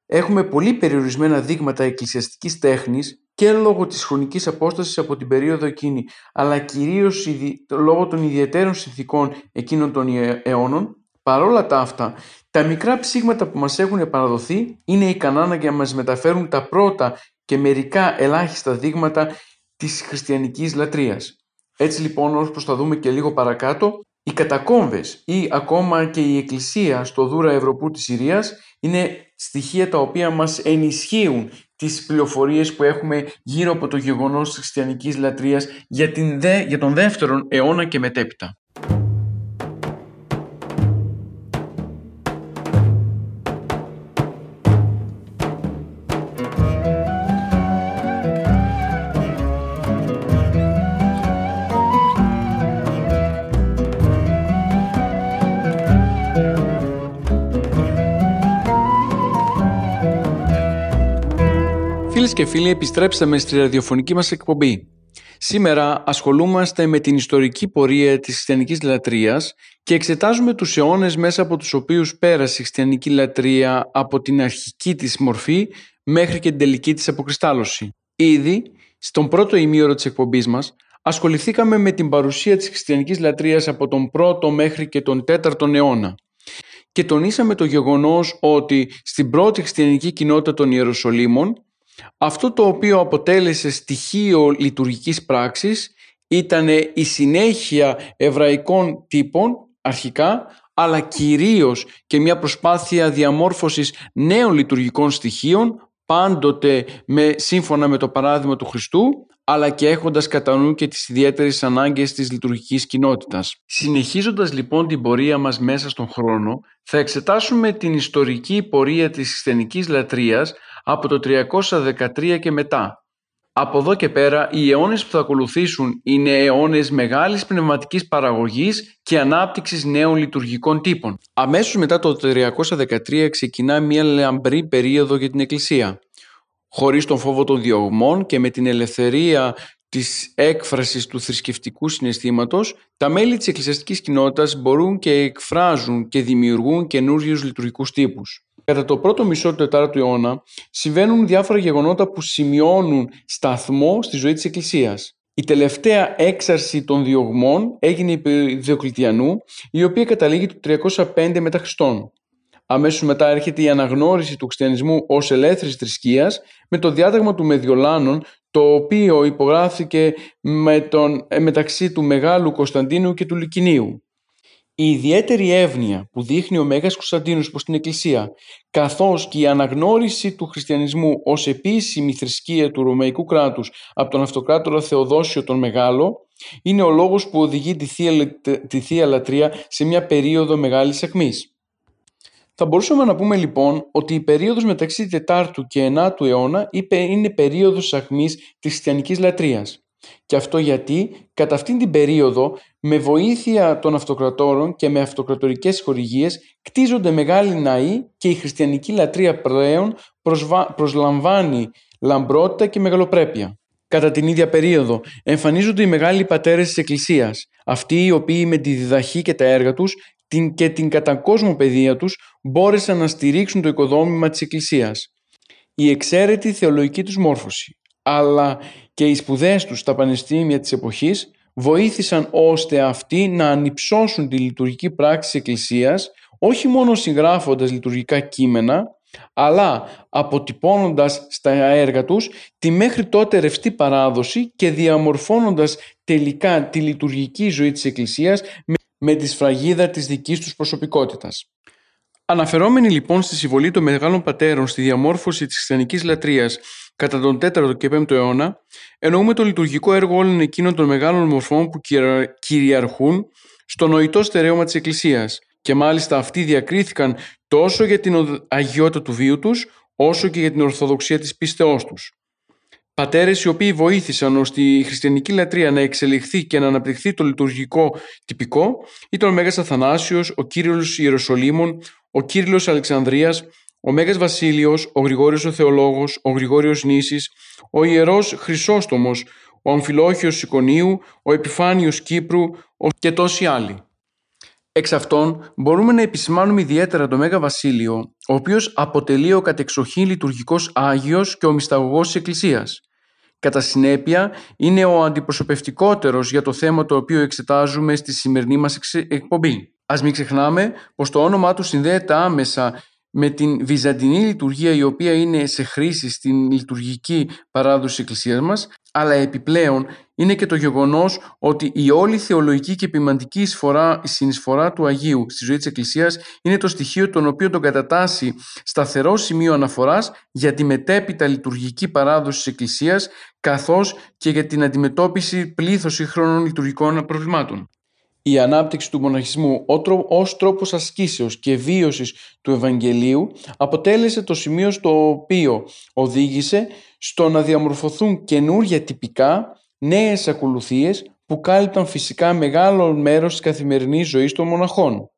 Έχουμε πολύ περιορισμένα δείγματα εκκλησιαστικής τέχνης και λόγω της χρονικής απόστασης από την περίοδο εκείνη, αλλά κυρίως λόγω των ιδιαίτερων συνθήκων εκείνων των αιώνων, παρόλα τα αυτά, τα μικρά ψήγματα που μας έχουν παραδοθεί είναι ικανά να μας μεταφέρουν τα πρώτα και μερικά ελάχιστα δείγματα της χριστιανικής λατρείας. Έτσι λοιπόν, όπως θα δούμε και λίγο παρακάτω, οι κατακόμβες ή ακόμα και η εκκλησία στο Δούρα Ευρωπού της Συρίας είναι στοιχεία τα οποία μας ενισχύουν τις πληροφορίες που έχουμε γύρω από το γεγονός της χριστιανικής λατρείας για, την για τον δεύτερον αιώνα και μετέπειτα. Και φίλοι, επιστρέψαμε στη ραδιοφωνική μας εκπομπή. Σήμερα ασχολούμαστε με την ιστορική πορεία της χριστιανικής λατρείας και εξετάζουμε τους αιώνες μέσα από τους οποίους πέρασε η χριστιανική λατρεία από την αρχική της μορφή μέχρι και την τελική της αποκριστάλλωση. Ήδη, στον πρώτο ημίωρο της εκπομπής μας, ασχοληθήκαμε με την παρουσία της χριστιανικής λατρείας από τον πρώτο μέχρι και τον τέταρτο αιώνα και τονίσαμε το γεγονός ότι στην πρώτη χριστιανική κοινότητα των Ιεροσολύμων αυτό το οποίο αποτέλεσε στοιχείο λειτουργικής πράξης ήταν η συνέχεια εβραϊκών τύπων αρχικά αλλά κυρίως και μια προσπάθεια διαμόρφωσης νέων λειτουργικών στοιχείων πάντοτε με, σύμφωνα με το παράδειγμα του Χριστού αλλά και έχοντας κατά νου και τις ιδιαίτερες ανάγκες της λειτουργικής κοινότητας. Συνεχίζοντας λοιπόν την πορεία μας μέσα στον χρόνο, θα εξετάσουμε την ιστορική πορεία της χριστιανικής λατρείας από το 313 και μετά. Από εδώ και πέρα οι αιώνες που θα ακολουθήσουν είναι αιώνες μεγάλης πνευματικής παραγωγής και ανάπτυξης νέων λειτουργικών τύπων. Αμέσως μετά το 313 ξεκινά μια λαμπρή περίοδο για την Εκκλησία. Χωρίς τον φόβο των διωγμών και με την ελευθερία της έκφρασης του θρησκευτικού συναισθήματος, τα μέλη της εκκλησιαστικής κοινότητας μπορούν και εκφράζουν και δημιουργούν καινούριους λειτουργικούς τύπους. Κατά το πρώτο μισό του 4ου αιώνα συμβαίνουν διάφορα γεγονότα που σημειώνουν σταθμό στη ζωή της Εκκλησίας. Η τελευταία έξαρση των διωγμών έγινε επί Διοκλητιανού, η οποία καταλήγει το 305 μετά Χριστόν. Αμέσως μετά έρχεται η αναγνώριση του χριστιανισμού ως ελεύθερης θρησκείας με το διάταγμα του Μεδιολάνων, το οποίο υπογράφηκε με τον, ε, μεταξύ του Μεγάλου Κωνσταντίνου και του Λυκινίου. Η ιδιαίτερη εύνοια που δείχνει ο Μέγας Κωνσταντίνος προς την Εκκλησία, καθώς και η αναγνώριση του χριστιανισμού ως επίσημη θρησκεία του Ρωμαϊκού κράτους από τον αυτοκράτορα Θεοδόσιο τον Μεγάλο, είναι ο λόγος που οδηγεί τη Θεία, τη θεία Λατρεία σε μια περίοδο μεγάλης αιχμής. Θα μπορούσαμε να πούμε λοιπόν ότι η περίοδος μεταξύ 4ου και 9ου αιώνα είναι περίοδος αχμής της χριστιανικής λατρείας. Και αυτό γιατί κατά αυτήν την περίοδο με βοήθεια των αυτοκρατόρων και με αυτοκρατορικές χορηγίες κτίζονται μεγάλοι ναοί και η χριστιανική λατρεία πλέον προσλαμβάνει λαμπρότητα και μεγαλοπρέπεια. Κατά την ίδια περίοδο εμφανίζονται οι μεγάλοι πατέρες της Εκκλησίας, αυτοί οι οποίοι με τη διδαχή και τα έργα τους την και την κατακόσμο παιδεία τους μπόρεσαν να στηρίξουν το οικοδόμημα της Εκκλησίας. Η εξαίρετη θεολογική τους μόρφωση, αλλά και οι σπουδές τους στα πανεπιστήμια της εποχής βοήθησαν ώστε αυτοί να ανυψώσουν τη λειτουργική πράξη της Εκκλησίας όχι μόνο συγγράφοντας λειτουργικά κείμενα, αλλά αποτυπώνοντας στα έργα τους τη μέχρι τότε ρευστή παράδοση και διαμορφώνοντας τελικά τη λειτουργική ζωή της Εκκλησίας με τη σφραγίδα της δικής τους προσωπικότητας. Αναφερόμενοι λοιπόν στη συμβολή των μεγάλων πατέρων στη διαμόρφωση της χριστιανικής λατρείας κατά τον 4ο και 5ο αιώνα, εννοούμε το λειτουργικό έργο όλων εκείνων των μεγάλων μορφών που κυριαρχούν στο νοητό στερέωμα της Εκκλησίας και μάλιστα αυτοί διακρίθηκαν τόσο για την αγιότητα του βίου τους, όσο και για την ορθοδοξία της πίστεώς τους. Πατέρες οι οποίοι βοήθησαν ώστε η χριστιανική λατρεία να εξελιχθεί και να αναπτυχθεί το λειτουργικό τυπικό ήταν ο Μέγας Αθανάσιος, ο Κύριος Ιεροσολύμων, ο Κύριος Αλεξανδρίας, ο Μέγας Βασίλειος, ο Γρηγόριος ο Θεολόγος, ο Γρηγόριος Νήσης, ο Ιερός Χρυσόστομος, ο Αμφιλόχιος Σικονίου, ο Επιφάνιος Κύπρου και τόσοι άλλοι. Εξ αυτών μπορούμε να επισημάνουμε ιδιαίτερα το Μέγα Βασίλειο, ο οποίος αποτελεί ο κατεξοχήν λειτουργικός Άγιος και ο μυσταγωγός της Εκκλησίας. Κατά συνέπεια, είναι ο αντιπροσωπευτικότερος για το θέμα το οποίο εξετάζουμε στη σημερινή μας εκπομπή. Ας μην ξεχνάμε πως το όνομά του συνδέεται άμεσα με την βυζαντινή λειτουργία η οποία είναι σε χρήση στην λειτουργική παράδοση της Εκκλησίας μας, αλλά επιπλέον είναι και το γεγονός ότι η όλη θεολογική και ποιμαντική εισφορά, συνεισφορά του Αγίου στη ζωή της Εκκλησίας είναι το στοιχείο τον οποίο τον κατατάσσει σταθερό σημείο αναφοράς για τη μετέπειτα λειτουργική παράδοση της Εκκλησίας καθώς και για την αντιμετώπιση πλήθος σύγχρονων λειτουργικών προβλημάτων η ανάπτυξη του μοναχισμού ως τρόπος ασκήσεως και βίωσης του Ευαγγελίου αποτέλεσε το σημείο στο οποίο οδήγησε στο να διαμορφωθούν καινούργια τυπικά νέες ακολουθίες που κάλυπταν φυσικά μεγάλο μέρος της καθημερινής ζωής των μοναχών.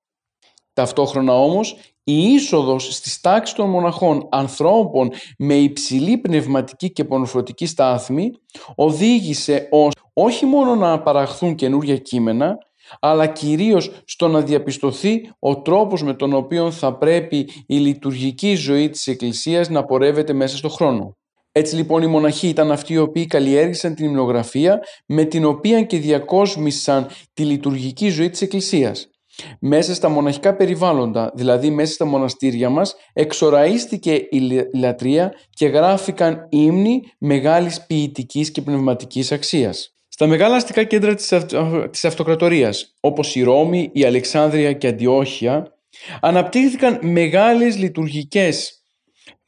Ταυτόχρονα όμως η είσοδος στις τάξεις των μοναχών ανθρώπων με υψηλή πνευματική και πονοφροτική στάθμη οδήγησε ως όχι μόνο να παραχθούν καινούργια κείμενα αλλά κυρίως στο να διαπιστωθεί ο τρόπος με τον οποίο θα πρέπει η λειτουργική ζωή της Εκκλησίας να πορεύεται μέσα στον χρόνο. Έτσι λοιπόν οι μοναχοί ήταν αυτοί οι οποίοι καλλιέργησαν την υμνογραφία με την οποία και διακόσμησαν τη λειτουργική ζωή της Εκκλησίας. Μέσα στα μοναχικά περιβάλλοντα, δηλαδή μέσα στα μοναστήρια μας, εξοραίστηκε η λατρεία και γράφηκαν ύμνοι μεγάλης ποιητικής και πνευματικής αξίας. Στα μεγάλα αστικά κέντρα της, της αυτοκρατορίας, όπως η Ρώμη, η Αλεξάνδρεια και η Αντιόχεια, αναπτύχθηκαν μεγάλες λειτουργικές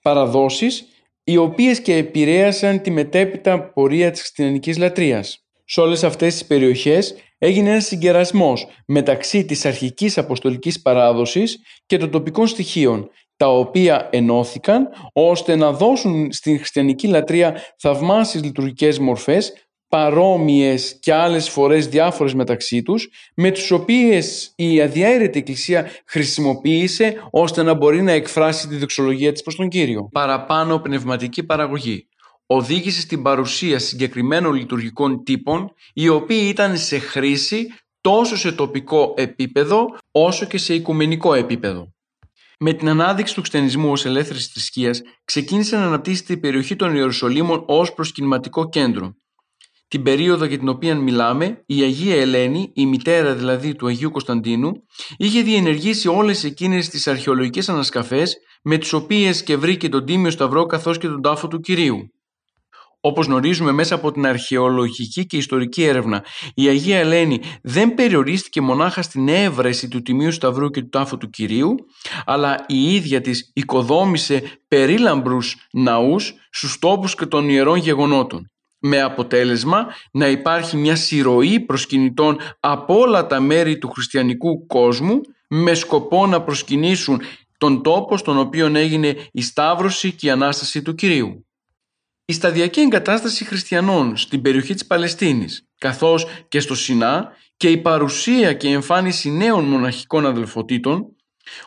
παραδόσεις, οι οποίες και επηρέασαν τη μετέπειτα πορεία της χριστιανικής λατρείας. Σε όλες αυτές τις περιοχές έγινε ένας συγκερασμός μεταξύ της αρχικής αποστολικής παράδοσης και των τοπικών στοιχείων, τα οποία ενώθηκαν ώστε να δώσουν στην χριστιανική λατρεία θαυμάσιες λειτουργικές μορφές παρόμοιες και άλλες φορές διάφορες μεταξύ τους, με τις οποίες η αδιαίρετη Εκκλησία χρησιμοποίησε ώστε να μπορεί να εκφράσει τη δεξολογία της προς τον Κύριο. Παραπάνω πνευματική παραγωγή οδήγησε στην παρουσία συγκεκριμένων λειτουργικών τύπων, οι οποίοι ήταν σε χρήση τόσο σε τοπικό επίπεδο όσο και σε οικουμενικό επίπεδο. Με την ανάδειξη του ξενισμού ως ελεύθερης θρησκείας ξεκίνησε να αναπτύσσεται η περιοχή των Ιερουσαλήμων ως προσκυνηματικό κέντρο. Την περίοδο για την οποία μιλάμε, η Αγία Ελένη, η μητέρα δηλαδή του Αγίου Κωνσταντίνου, είχε διενεργήσει όλες εκείνες τις αρχαιολογικές ανασκαφές με τις οποίες και βρήκε τον Τίμιο Σταυρό καθώς και τον τάφο του Κυρίου. Όπως γνωρίζουμε μέσα από την αρχαιολογική και ιστορική έρευνα, η Αγία Ελένη δεν περιορίστηκε μονάχα στην έβρεση του Τιμίου Σταυρού και του τάφου του Κυρίου, αλλά η ίδια της οικοδόμησε περίλαμπρους ναούς στους τόπους και των ιερών γεγονότων με αποτέλεσμα να υπάρχει μια συρροή προσκυνητών από όλα τα μέρη του χριστιανικού κόσμου με σκοπό να προσκυνήσουν τον τόπο στον οποίο έγινε η Σταύρωση και η Ανάσταση του Κυρίου. Η σταδιακή εγκατάσταση χριστιανών στην περιοχή της Παλαιστίνης καθώς και στο Σινά και η παρουσία και η εμφάνιση νέων μοναχικών αδελφοτήτων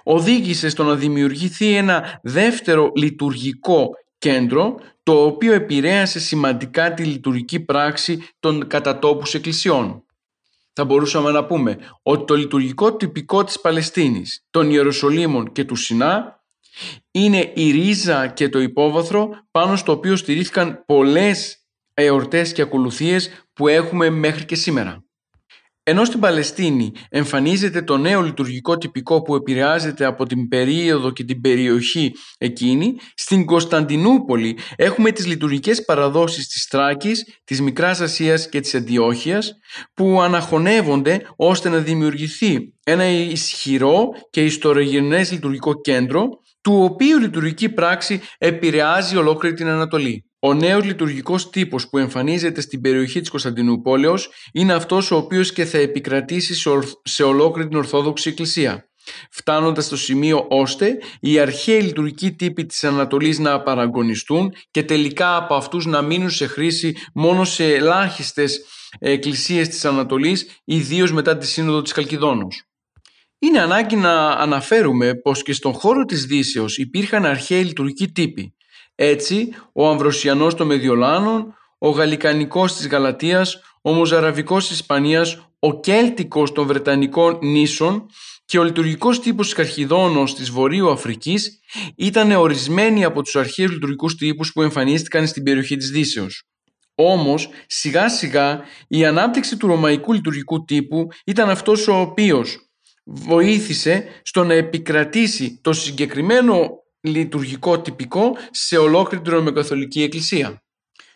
οδήγησε στο να δημιουργηθεί ένα δεύτερο λειτουργικό κέντρο το οποίο επηρέασε σημαντικά τη λειτουργική πράξη των κατατόπους εκκλησιών. Θα μπορούσαμε να πούμε ότι το λειτουργικό τυπικό της Παλαιστίνης, των Ιεροσολύμων και του Σινά είναι η ρίζα και το υπόβαθρο πάνω στο οποίο στηρίχθηκαν πολλές εορτές και ακολουθίες που έχουμε μέχρι και σήμερα. Ενώ στην Παλαιστίνη εμφανίζεται το νέο λειτουργικό τυπικό που επηρεάζεται από την περίοδο και την περιοχή εκείνη, στην Κωνσταντινούπολη έχουμε τις λειτουργικές παραδόσεις της Τράκης, της Μικράς Ασίας και της Αντιόχειας που αναχωνεύονται ώστε να δημιουργηθεί ένα ισχυρό και ιστορογενές λειτουργικό κέντρο του οποίου λειτουργική πράξη επηρεάζει ολόκληρη την Ανατολή. Ο νέος λειτουργικός τύπος που εμφανίζεται στην περιοχή της Κωνσταντινούπολεως είναι αυτός ο οποίος και θα επικρατήσει σε ολόκληρη την Ορθόδοξη Εκκλησία φτάνοντας στο σημείο ώστε οι αρχαίοι λειτουργικοί τύποι της Ανατολής να παραγωνιστούν και τελικά από αυτούς να μείνουν σε χρήση μόνο σε ελάχιστες εκκλησίες της Ανατολής, ιδίως μετά τη Σύνοδο της Καλκιδόνος. Είναι ανάγκη να αναφέρουμε πως και στον χώρο της Δύσεως υπήρχαν αρχαίοι λειτουργικοί τύποι. Έτσι, ο Αμβροσιανός των Μεδιολάνων, ο Γαλλικανικός της Γαλατίας, ο Μοζαραβικός της Ισπανίας, ο Κέλτικος των Βρετανικών νήσων και ο λειτουργικός τύπος της Καρχιδόνος της Βορείου Αφρικής ήταν ορισμένοι από τους αρχαίους λειτουργικούς τύπους που εμφανίστηκαν στην περιοχή της Δύσεως. Όμως, σιγά σιγά η ανάπτυξη του ρωμαϊκού λειτουργικού τύπου ήταν αυτός ο οποίος βοήθησε στο να επικρατήσει το συγκεκριμένο λειτουργικό τυπικό σε ολόκληρη την Ρωμαιοκαθολική Εκκλησία.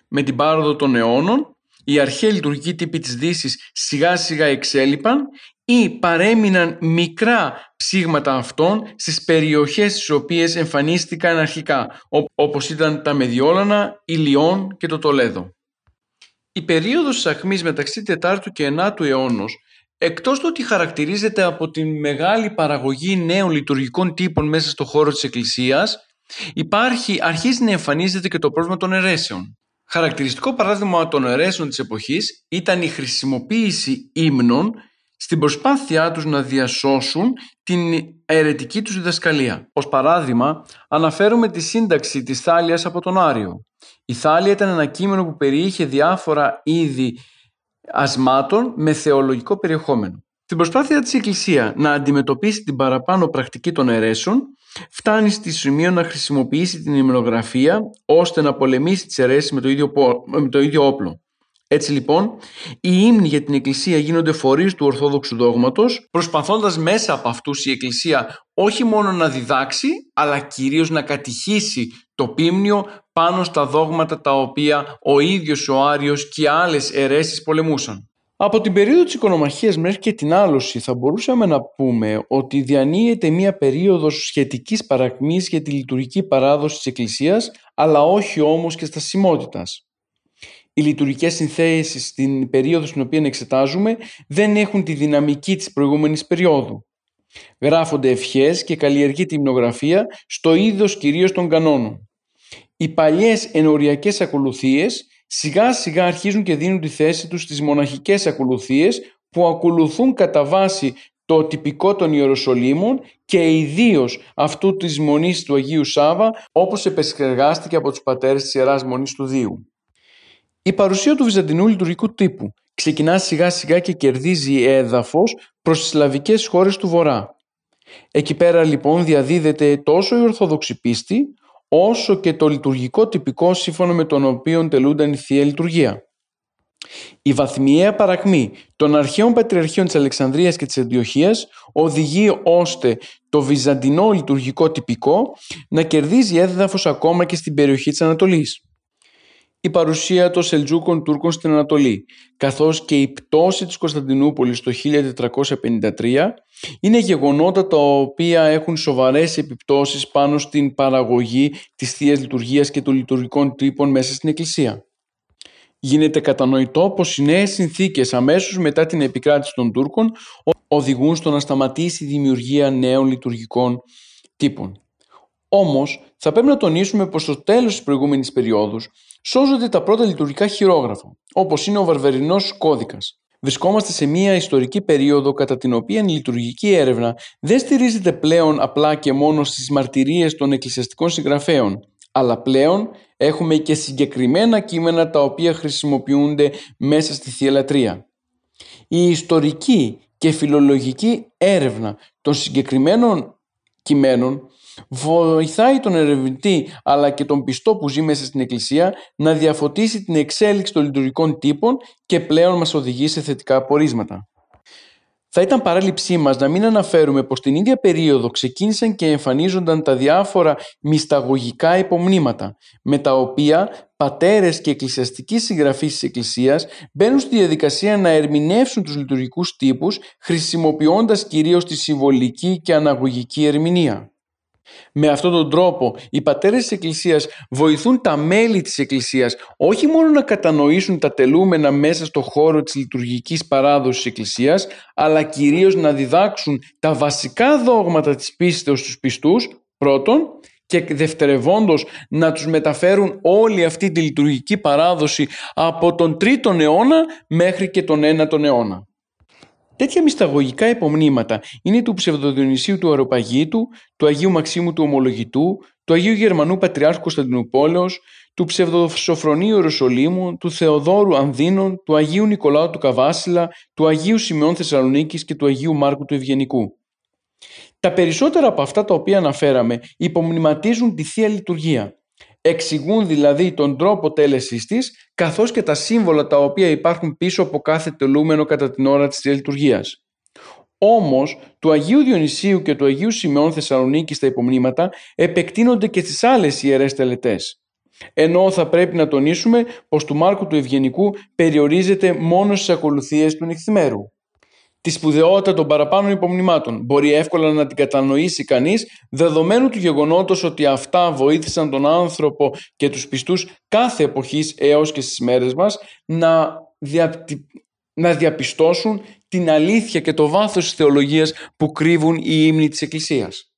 Με την πάροδο των αιώνων, οι αρχαίοι λειτουργικοί τύποι της Δύσης σιγά σιγά εξέλιπαν ή παρέμειναν μικρά ψήγματα αυτών στις περιοχές στις οποίες εμφανίστηκαν αρχικά, όπως ήταν τα Μεδιόλανα, η Λιόν και το Τολέδο. Η περίοδος της αχμής μεταξύ 4ου και 9ου αιώνος, εκτός του ότι χαρακτηρίζεται από τη μεγάλη παραγωγή νέων λειτουργικών τύπων μέσα στο χώρο της Εκκλησίας, υπάρχει, αρχίζει να εμφανίζεται και το πρόβλημα των αιρέσεων. Χαρακτηριστικό παράδειγμα των αιρέσεων της εποχής ήταν η χρησιμοποίηση ύμνων στην προσπάθειά τους να διασώσουν την αιρετική τους διδασκαλία. Ως παράδειγμα, αναφέρουμε τη σύνταξη της Θάλιας από τον Άριο. Η Θάλια ήταν ένα κείμενο που περιείχε διάφορα είδη ασμάτων με θεολογικό περιεχόμενο. Στην προσπάθεια της Εκκλησία να αντιμετωπίσει την παραπάνω πρακτική των αιρέσεων, φτάνει στη σημείο να χρησιμοποιήσει την ημενογραφία ώστε να πολεμήσει τις αιρέσεις με το ίδιο, με το ίδιο όπλο. Έτσι λοιπόν, οι ύμνοι για την Εκκλησία γίνονται φορείς του Ορθόδοξου δόγματος, προσπαθώντας μέσα από αυτούς η Εκκλησία όχι μόνο να διδάξει, αλλά κυρίως να κατηχήσει το πίμνιο πάνω στα δόγματα τα οποία ο ίδιος ο Άριος και άλλες αιρέσεις πολεμούσαν. Από την περίοδο της οικονομαχίας μέχρι και την άλωση θα μπορούσαμε να πούμε ότι διανύεται μία περίοδος σχετικής παρακμής για τη λειτουργική παράδοση της Εκκλησίας, αλλά όχι όμως και στασιμότητας οι λειτουργικές συνθέσεις στην περίοδο στην οποία εξετάζουμε δεν έχουν τη δυναμική της προηγούμενης περίοδου. Γράφονται ευχές και καλλιεργεί τη μνογραφία στο είδος κυρίως των κανόνων. Οι παλιές ενοριακές ακολουθίες σιγά σιγά αρχίζουν και δίνουν τη θέση τους στις μοναχικές ακολουθίες που ακολουθούν κατά βάση το τυπικό των Ιεροσολύμων και ιδίως αυτού της Μονής του Αγίου Σάβα όπως επεξεργάστηκε από τους πατέρες της Ιεράς Μονής του Δίου. Η παρουσία του βυζαντινού λειτουργικού τύπου ξεκινά σιγά σιγά και κερδίζει έδαφος προς τις σλαβικές χώρες του Βορρά. Εκεί πέρα λοιπόν διαδίδεται τόσο η Ορθόδοξη πίστη όσο και το λειτουργικό τυπικό σύμφωνο με τον οποίο τελούνταν η Θεία Λειτουργία. Η βαθμιαία παρακμή των αρχαίων πατριαρχείων της Αλεξανδρίας και της Αντιοχίας οδηγεί ώστε το βυζαντινό λειτουργικό τυπικό να κερδίζει έδαφος ακόμα και στην περιοχή της Ανατολής η παρουσία των Σελτζούκων Τούρκων στην Ανατολή, καθώς και η πτώση της Κωνσταντινούπολης το 1453 είναι γεγονότα τα οποία έχουν σοβαρές επιπτώσεις πάνω στην παραγωγή της Θείας Λειτουργίας και των λειτουργικών τύπων μέσα στην Εκκλησία. Γίνεται κατανοητό πως οι νέες συνθήκες αμέσως μετά την επικράτηση των Τούρκων οδηγούν στο να σταματήσει η δημιουργία νέων λειτουργικών τύπων. Όμως, θα πρέπει να τονίσουμε πως στο τέλος της προηγούμενης περίοδου σώζονται τα πρώτα λειτουργικά χειρόγραφα, όπως είναι ο Βαρβερινός κώδικας. Βρισκόμαστε σε μια ιστορική περίοδο κατά την οποία η λειτουργική έρευνα δεν στηρίζεται πλέον απλά και μόνο στις μαρτυρίες των εκκλησιαστικών συγγραφέων, αλλά πλέον έχουμε και συγκεκριμένα κείμενα τα οποία χρησιμοποιούνται μέσα στη Θεία Λατρεία. Η ιστορική και φιλολογική έρευνα των συγκεκριμένων κειμένων βοηθάει τον ερευνητή αλλά και τον πιστό που ζει μέσα στην Εκκλησία να διαφωτίσει την εξέλιξη των λειτουργικών τύπων και πλέον μας οδηγεί σε θετικά απορίσματα. Θα ήταν παράληψή μας να μην αναφέρουμε πως την ίδια περίοδο ξεκίνησαν και εμφανίζονταν τα διάφορα μυσταγωγικά υπομνήματα με τα οποία πατέρες και εκκλησιαστικοί συγγραφείς της Εκκλησίας μπαίνουν στη διαδικασία να ερμηνεύσουν τους λειτουργικούς τύπους χρησιμοποιώντας κυρίως τη συμβολική και αναγωγική ερμηνεία. Με αυτόν τον τρόπο οι πατέρες της Εκκλησίας βοηθούν τα μέλη της Εκκλησίας όχι μόνο να κατανοήσουν τα τελούμενα μέσα στο χώρο της λειτουργικής παράδοσης της Εκκλησίας αλλά κυρίως να διδάξουν τα βασικά δόγματα της πίστεως στους πιστούς πρώτον και δευτερευόντως να τους μεταφέρουν όλη αυτή τη λειτουργική παράδοση από τον 3ο αιώνα μέχρι και τον 9ο αιώνα. Τέτοια μυσταγωγικά υπομνήματα είναι του ψευδοδιονυσίου του Αεροπαγίτου, του Αγίου Μαξίμου του Ομολογητού, του Αγίου Γερμανού Πατριάρχου Κωνσταντινούπολεως, του ψευδοσοφρονίου Ιερουσαλήμου, του Θεοδόρου Ανδίνων, του Αγίου Νικολάου του Καβάσιλα, του Αγίου Σημειών Θεσσαλονίκης και του Αγίου Μάρκου του Ευγενικού. Τα περισσότερα από αυτά τα οποία αναφέραμε υπομνηματίζουν τη Θεία Λειτουργία. Εξηγούν δηλαδή τον τρόπο τέλεσής της, καθώς και τα σύμβολα τα οποία υπάρχουν πίσω από κάθε τελούμενο κατά την ώρα της Θείας Λειτουργίας. Όμως, του Αγίου Διονυσίου και του Αγίου Σημεών Θεσσαλονίκη στα υπομνήματα επεκτείνονται και στις άλλες ιερές τελετές. Ενώ θα πρέπει να τονίσουμε πως του Μάρκου του Ευγενικού περιορίζεται μόνο στις ακολουθίες του νυχθημέρου. Τη σπουδαιότητα των παραπάνω υπομνημάτων μπορεί εύκολα να την κατανοήσει κανείς δεδομένου του γεγονότος ότι αυτά βοήθησαν τον άνθρωπο και τους πιστούς κάθε εποχής έως και στις μέρες μας να, να διαπιστώσουν την αλήθεια και το βάθος της θεολογίας που κρύβουν οι ύμνοι της Εκκλησίας.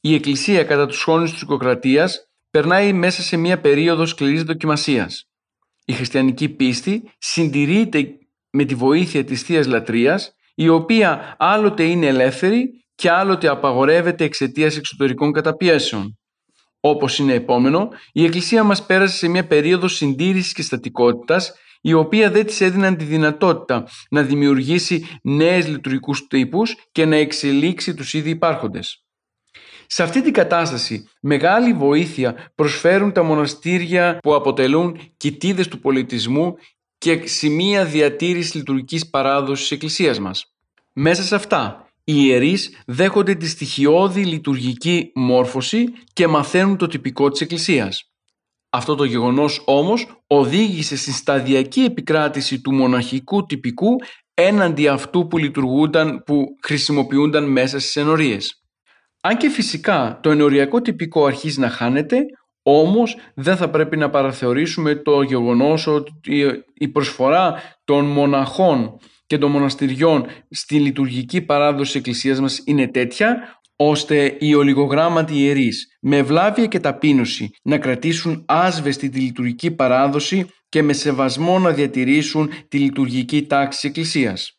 Η Εκκλησία κατά τους χρόνους της οικοκρατίας περνάει μέσα σε μια περίοδο σκληρής δοκιμασίας. Η χριστιανική πίστη συντηρείται με τη βοήθεια της Θείας Λατρείας, η οποία άλλοτε είναι ελεύθερη και άλλοτε απαγορεύεται εξαιτίας εξωτερικών καταπιέσεων. Όπως είναι επόμενο, η Εκκλησία μας πέρασε σε μια περίοδο συντήρησης και στατικότητας η οποία δεν της έδιναν τη δυνατότητα να δημιουργήσει νέες λειτουργικούς τύπους και να εξελίξει τους ήδη υπάρχοντες. Σε αυτή την κατάσταση μεγάλη βοήθεια προσφέρουν τα μοναστήρια που αποτελούν κοιτίδες του πολιτισμού και σημεία διατήρησης λειτουργικής παράδοσης της Εκκλησίας μας. Μέσα σε αυτά, οι ιερείς δέχονται τη στοιχειώδη λειτουργική μόρφωση και μαθαίνουν το τυπικό της Εκκλησίας. Αυτό το γεγονός όμως οδήγησε στη σταδιακή επικράτηση του μοναχικού τυπικού έναντι αυτού που λειτουργούνταν, που χρησιμοποιούνταν μέσα στις ενορίες. Αν και φυσικά το ενοριακό τυπικό αρχίζει να χάνεται, όμως δεν θα πρέπει να παραθεωρήσουμε το γεγονός ότι η προσφορά των μοναχών και των μοναστηριών στη λειτουργική παράδοση της Εκκλησίας μας είναι τέτοια ώστε οι ολιγογράμματοι ιερείς με βλάβεια και ταπείνωση να κρατήσουν άσβεστη τη λειτουργική παράδοση και με σεβασμό να διατηρήσουν τη λειτουργική τάξη της Εκκλησίας.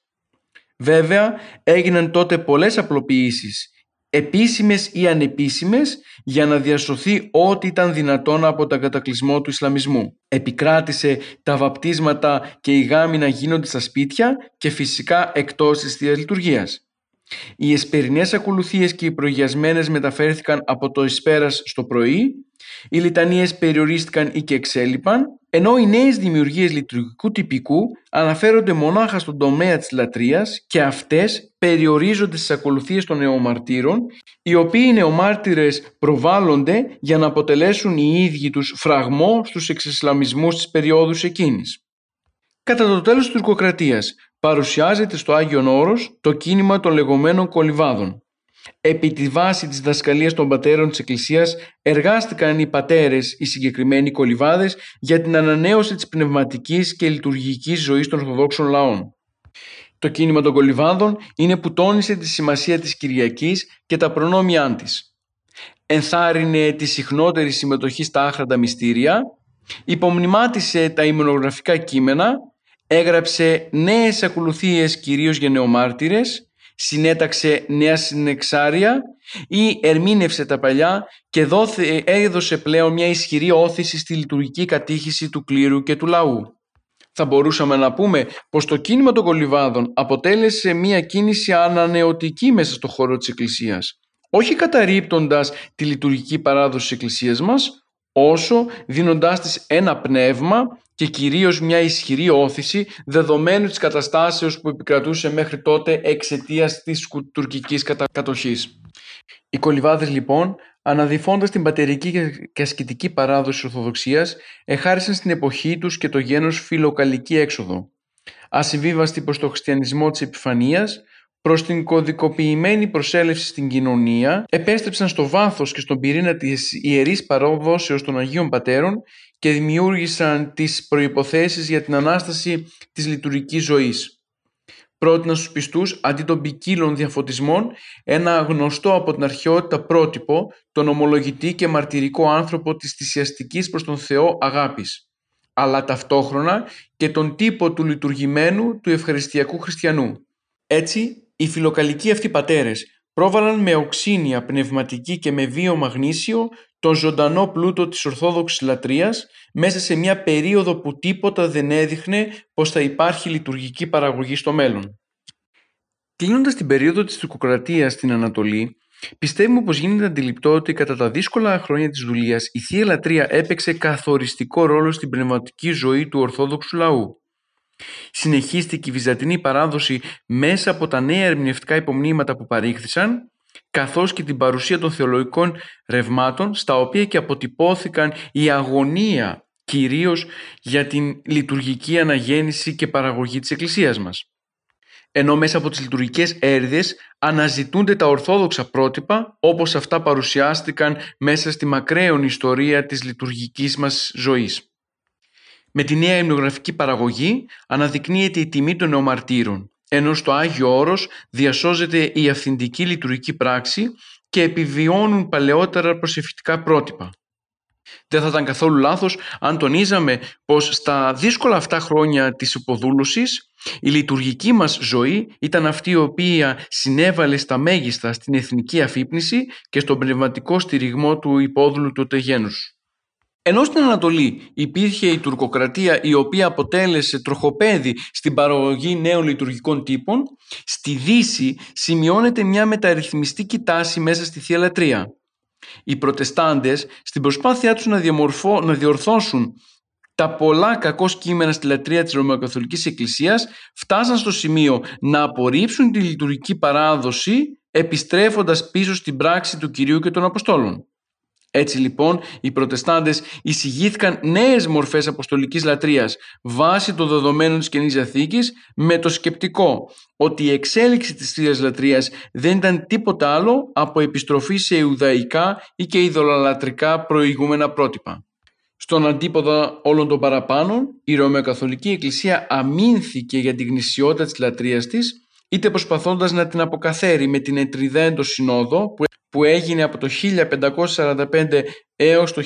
Βέβαια έγιναν τότε πολλές απλοποιήσεις επίσημες ή ανεπίσημες για να διασωθεί ό,τι ήταν δυνατόν από τον κατακλυσμό του Ισλαμισμού. Επικράτησε τα βαπτίσματα και οι γάμοι να γίνονται στα σπίτια και φυσικά εκτός της Θείας Λειτουργίας. Οι εσπερινές ακολουθίες και οι προγιασμένες μεταφέρθηκαν από το εσπέρας στο πρωί, οι λιτανίες περιορίστηκαν ή και εξέλιπαν, ενώ οι νέες δημιουργίες λειτουργικού τυπικού αναφέρονται μονάχα στον τομέα της λατρείας και αυτές περιορίζονται στις ακολουθίες των νεομαρτύρων, οι οποίοι νεομάρτυρες προβάλλονται για να αποτελέσουν οι ίδιοι τους φραγμό στους εξισλαμισμούς της περίοδου εκείνης. Κατά το τέλος της τουρκοκρατίας παρουσιάζεται στο Άγιον Όρος το κίνημα των λεγόμενων κολυβάδων. Επί τη βάση της δασκαλίας των πατέρων της Εκκλησίας εργάστηκαν οι πατέρες, οι συγκεκριμένοι κολυβάδες, για την ανανέωση της πνευματικής και λειτουργικής ζωής των Ορθοδόξων λαών. Το κίνημα των κολυβάδων είναι που τόνισε τη σημασία της Κυριακής και τα προνόμια της. Ενθάρρυνε τη συχνότερη συμμετοχή στα άχραντα μυστήρια, υπομνημάτισε τα ημονογραφικά κείμενα έγραψε νέες ακολουθίες κυρίως για νεομάρτυρες, συνέταξε νέα συνεξάρια ή ερμήνευσε τα παλιά και έδωσε πλέον μια ισχυρή όθηση στη λειτουργική κατήχηση του κλήρου και του λαού. Θα μπορούσαμε να πούμε πως το κίνημα των κολυβάδων αποτέλεσε μια κίνηση ανανεωτική μέσα στο χώρο της Εκκλησίας. Όχι καταρρύπτοντας τη λειτουργική παράδοση της Εκκλησίας μας, όσο δίνοντάς της ένα πνεύμα και κυρίως μια ισχυρή όθηση δεδομένου της καταστάσεως που επικρατούσε μέχρι τότε εξαιτίας της τουρκικής κατοχής. Οι κολυβάδες λοιπόν, αναδυφώντας την πατερική και ασκητική παράδοση της Ορθοδοξίας, εχάρισαν στην εποχή τους και το γένος φιλοκαλική έξοδο. Ασυμβίβαστη προς το χριστιανισμό της επιφανίας, προς την κωδικοποιημένη προσέλευση στην κοινωνία, επέστρεψαν στο βάθος και στον πυρήνα της ιερής παρόδοσεως των Αγίων Πατέρων και δημιούργησαν τις προϋποθέσεις για την Ανάσταση της λειτουργικής ζωής. Πρότειναν στους πιστούς, αντί των ποικίλων διαφωτισμών, ένα γνωστό από την αρχαιότητα πρότυπο, τον ομολογητή και μαρτυρικό άνθρωπο της θυσιαστικής προς τον Θεό αγάπης, αλλά ταυτόχρονα και τον τύπο του λειτουργημένου του ευχαριστιακού χριστιανού. Έτσι, οι φιλοκαλικοί αυτοί πατέρες πρόβαλαν με οξύνια πνευματική και με βίο μαγνήσιο τον ζωντανό πλούτο της Ορθόδοξης λατρείας μέσα σε μια περίοδο που τίποτα δεν έδειχνε πως θα υπάρχει λειτουργική παραγωγή στο μέλλον. Κλείνοντας την περίοδο της τουρκοκρατίας στην Ανατολή, πιστεύουμε πως γίνεται αντιληπτό ότι κατά τα δύσκολα χρόνια της δουλείας η Θεία Λατρεία έπαιξε καθοριστικό ρόλο στην πνευματική ζωή του Ορθόδοξου λαού. Συνεχίστηκε η βυζαντινή παράδοση μέσα από τα νέα ερμηνευτικά υπομνήματα που παρήχθησαν, καθώς και την παρουσία των θεολογικών ρευμάτων, στα οποία και αποτυπώθηκαν η αγωνία κυρίως για την λειτουργική αναγέννηση και παραγωγή της Εκκλησίας μας. Ενώ μέσα από τις λειτουργικές έρηδες αναζητούνται τα ορθόδοξα πρότυπα όπως αυτά παρουσιάστηκαν μέσα στη μακραίων ιστορία της λειτουργικής μας ζωής. Με τη νέα υμνογραφική παραγωγή αναδεικνύεται η τιμή των νεομαρτύρων, ενώ στο Άγιο Όρος διασώζεται η αυθεντική λειτουργική πράξη και επιβιώνουν παλαιότερα προσευχητικά πρότυπα. Δεν θα ήταν καθόλου λάθος αν τονίζαμε πως στα δύσκολα αυτά χρόνια της υποδούλωσης η λειτουργική μας ζωή ήταν αυτή η οποία συνέβαλε στα μέγιστα στην εθνική αφύπνιση και στον πνευματικό στηριγμό του υπόδουλου του τεγένους. Ενώ στην Ανατολή υπήρχε η τουρκοκρατία η οποία αποτέλεσε τροχοπέδι στην παραγωγή νέων λειτουργικών τύπων, στη Δύση σημειώνεται μια μεταρρυθμιστική τάση μέσα στη Θεία Λατρεία. Οι προτεστάντες στην προσπάθειά τους να, να διορθώσουν τα πολλά κακό κείμενα στη λατρεία της Ρωμαιοκαθολικής Εκκλησίας φτάσαν στο σημείο να απορρίψουν τη λειτουργική παράδοση επιστρέφοντας πίσω στην πράξη του Κυρίου και των Αποστόλων. Έτσι λοιπόν οι προτεστάντες εισηγήθηκαν νέες μορφές αποστολικής λατρείας βάσει των δεδομένων της Καινής Διαθήκης με το σκεπτικό ότι η εξέλιξη της Θείας Λατρείας δεν ήταν τίποτα άλλο από επιστροφή σε ιουδαϊκά ή και ειδωλολατρικά προηγούμενα πρότυπα. Στον αντίποδα όλων των παραπάνω, η Ρωμαιοκαθολική Εκκλησία αμήνθηκε για την γνησιότητα της λατρείας της είτε προσπαθώντας να την αποκαθαίρει με την Ετριδέντο Συνόδο που έγινε από το 1545 έως το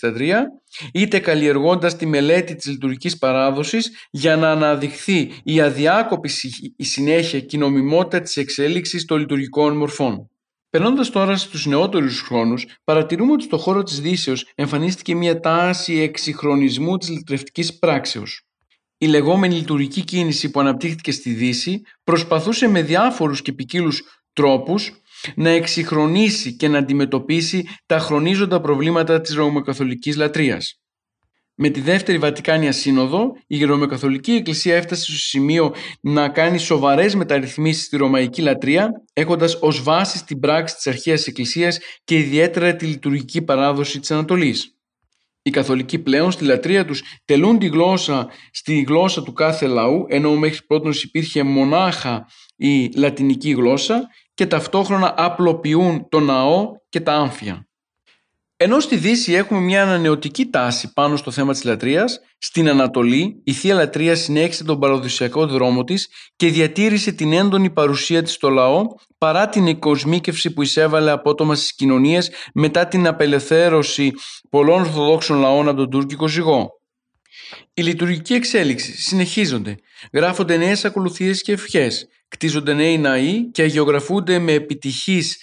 1563 είτε καλλιεργώντας τη μελέτη της λειτουργικής παράδοσης για να αναδειχθεί η αδιάκοπη η συνέχεια και η νομιμότητα της εξέλιξης των λειτουργικών μορφών. Περνώντας τώρα στους νεότερους χρόνους, παρατηρούμε ότι στο χώρο της Δύσεως εμφανίστηκε μια τάση εξυγχρονισμού της λειτουργικής πράξεως. Η λεγόμενη λειτουργική κίνηση που αναπτύχθηκε στη Δύση προσπαθούσε με διάφορους και ποικίλους τρόπους να εξυγχρονίσει και να αντιμετωπίσει τα χρονίζοντα προβλήματα της ρωμαιοκαθολικής λατρείας. Με τη δεύτερη Βατικάνια Σύνοδο, η Ρωμαιοκαθολική Εκκλησία έφτασε στο σημείο να κάνει σοβαρές μεταρρυθμίσεις στη Ρωμαϊκή λατρεία, έχοντας ως βάση την πράξη της αρχαίας Εκκλησίας και ιδιαίτερα τη λειτουργική παράδοση της Ανατολής. Οι καθολικοί πλέον στη λατρεία τους τελούν τη γλώσσα στη γλώσσα του κάθε λαού, ενώ μέχρι πρώτον υπήρχε μονάχα η λατινική γλώσσα και ταυτόχρονα απλοποιούν το ναό και τα άμφια. Ενώ στη Δύση έχουμε μια ανανεωτική τάση πάνω στο θέμα της λατρείας, στην Ανατολή η Θεία Λατρεία συνέχισε τον παραδοσιακό δρόμο της και διατήρησε την έντονη παρουσία της στο λαό παρά την οικοσμίκευση που εισέβαλε απότομα στις κοινωνίες μετά την απελευθέρωση πολλών Ορθοδόξων λαών από τον τουρκικό ζυγό. Η λειτουργική εξέλιξη συνεχίζονται, γράφονται νέες ακολουθίες και ευχές, κτίζονται νέοι ναοί και αγιογραφούνται με επιτυχείς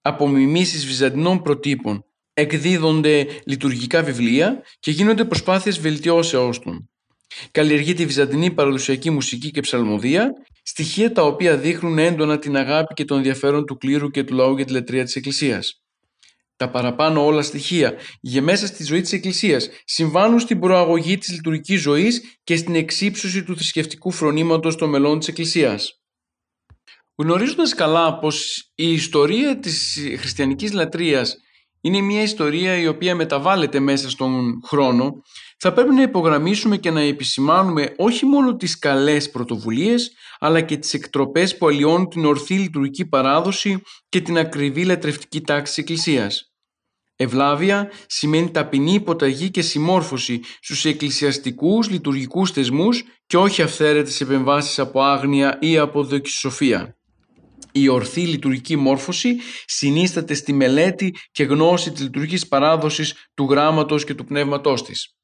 απομιμήσεις βυζαντινών προτύπων, εκδίδονται λειτουργικά βιβλία και γίνονται προσπάθειες βελτιώσεώς των. Καλλιεργείται η βυζαντινή παραδοσιακή μουσική και ψαλμοδία, στοιχεία τα οποία δείχνουν έντονα την αγάπη και τον ενδιαφέρον του κλήρου και του λαού για τη λατρεία της Εκκλησίας. Τα παραπάνω όλα στοιχεία για μέσα στη ζωή της Εκκλησίας συμβάνουν στην προαγωγή της λειτουργικής ζωής και στην εξύψωση του θρησκευτικού φρονήματος των μελών της Εκκλησίας. Γνωρίζοντας καλά πως η ιστορία της χριστιανικής λατρείας είναι μια ιστορία η οποία μεταβάλλεται μέσα στον χρόνο, θα πρέπει να υπογραμμίσουμε και να επισημάνουμε όχι μόνο τις καλές πρωτοβουλίες, αλλά και τις εκτροπές που αλλοιώνουν την ορθή λειτουργική παράδοση και την ακριβή λατρευτική τάξη της Εκκλησίας. Ευλάβεια σημαίνει ταπεινή υποταγή και συμμόρφωση στους εκκλησιαστικούς λειτουργικούς θεσμούς και όχι αυθαίρετες επεμβάσεις από άγνοια ή από δοκισοφία. Η ορθή λειτουργική μόρφωση συνίσταται στη μελέτη και γνώση της λειτουργικής παράδοσης του γράμματος και του πνεύματός της.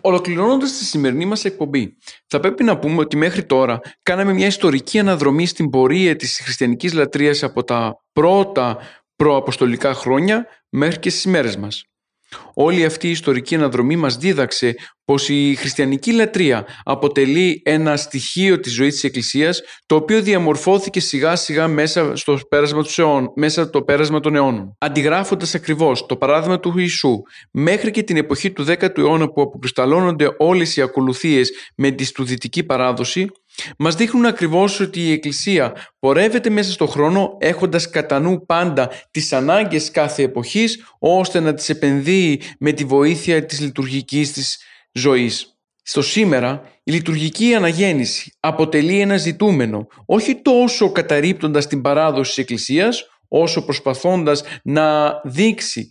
Ολοκληρώνοντας τη σημερινή μας εκπομπή, θα πρέπει να πούμε ότι μέχρι τώρα κάναμε μια ιστορική αναδρομή στην πορεία της χριστιανικής λατρείας από τα πρώτα προαποστολικά χρόνια μέχρι και στις μέρες μας. Όλη αυτή η ιστορική αναδρομή μας δίδαξε πως η χριστιανική λατρεία αποτελεί ένα στοιχείο της ζωής της Εκκλησίας το οποίο διαμορφώθηκε σιγά σιγά μέσα στο πέρασμα, τους αιών, μέσα το πέρασμα των αιώνων. Αντιγράφοντας ακριβώς το παράδειγμα του Ιησού μέχρι και την εποχή του 10ου αιώνα που αποκρισταλώνονται όλες οι ακολουθίες με τη στουδητική παράδοση μας δείχνουν ακριβώς ότι η Εκκλησία πορεύεται μέσα στον χρόνο έχοντας κατά νου πάντα τις ανάγκες κάθε εποχής ώστε να τις επενδύει με τη βοήθεια της λειτουργικής της ζωής. Στο σήμερα η λειτουργική αναγέννηση αποτελεί ένα ζητούμενο όχι τόσο καταρρύπτοντας την παράδοση της Εκκλησίας όσο προσπαθώντας να δείξει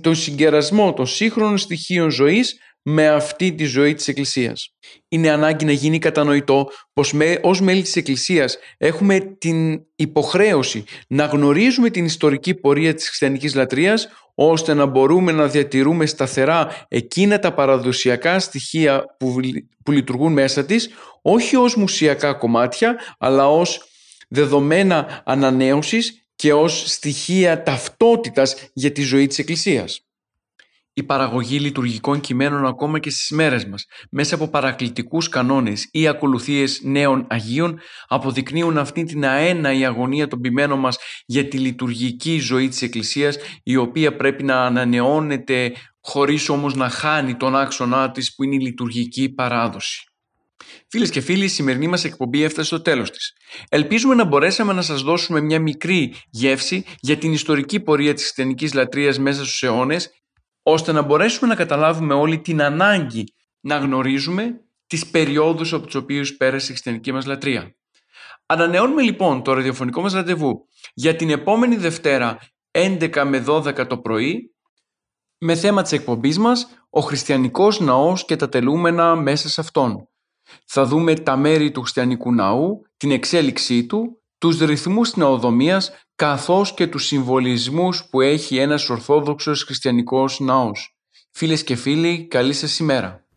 τον συγκερασμό των σύγχρονων στοιχείων ζωής με αυτή τη ζωή της Εκκλησίας. Είναι ανάγκη να γίνει κατανοητό πως με, ως μέλη της Εκκλησίας έχουμε την υποχρέωση να γνωρίζουμε την ιστορική πορεία της χριστιανικής λατρείας ώστε να μπορούμε να διατηρούμε σταθερά εκείνα τα παραδοσιακά στοιχεία που, που λειτουργούν μέσα της όχι ως μουσιακά κομμάτια αλλά ως δεδομένα ανανέωσης και ως στοιχεία ταυτότητας για τη ζωή της Εκκλησίας η παραγωγή λειτουργικών κειμένων ακόμα και στις μέρες μας, μέσα από παρακλητικούς κανόνες ή ακολουθίες νέων Αγίων, αποδεικνύουν αυτή την αέναη αγωνία των ποιμένων μας για τη λειτουργική ζωή της Εκκλησίας, η οποία πρέπει να ανανεώνεται χωρίς όμως να χάνει τον άξονά της που είναι η λειτουργική παράδοση. Φίλες και φίλοι, η σημερινή μας εκπομπή έφτασε στο τέλος της. Ελπίζουμε να μπορέσαμε να σας δώσουμε μια μικρή γεύση για την ιστορική πορεία της χριστιανική λατρείας μέσα στους αιώνες ώστε να μπορέσουμε να καταλάβουμε όλη την ανάγκη να γνωρίζουμε τις περιόδους από τις οποίες πέρασε η χριστιανική μας λατρεία. Ανανεώνουμε λοιπόν το ραδιοφωνικό μας ραντεβού για την επόμενη Δευτέρα 11 με 12 το πρωί με θέμα της εκπομπής μας ο χριστιανικός ναός και τα τελούμενα μέσα σε αυτόν. Θα δούμε τα μέρη του χριστιανικού ναού, την εξέλιξή του, τους ρυθμούς της ναοδομίας καθώς και τους συμβολισμούς που έχει ένας Ορθόδοξος Χριστιανικός Ναός. Φίλες και φίλοι, καλή σας ημέρα.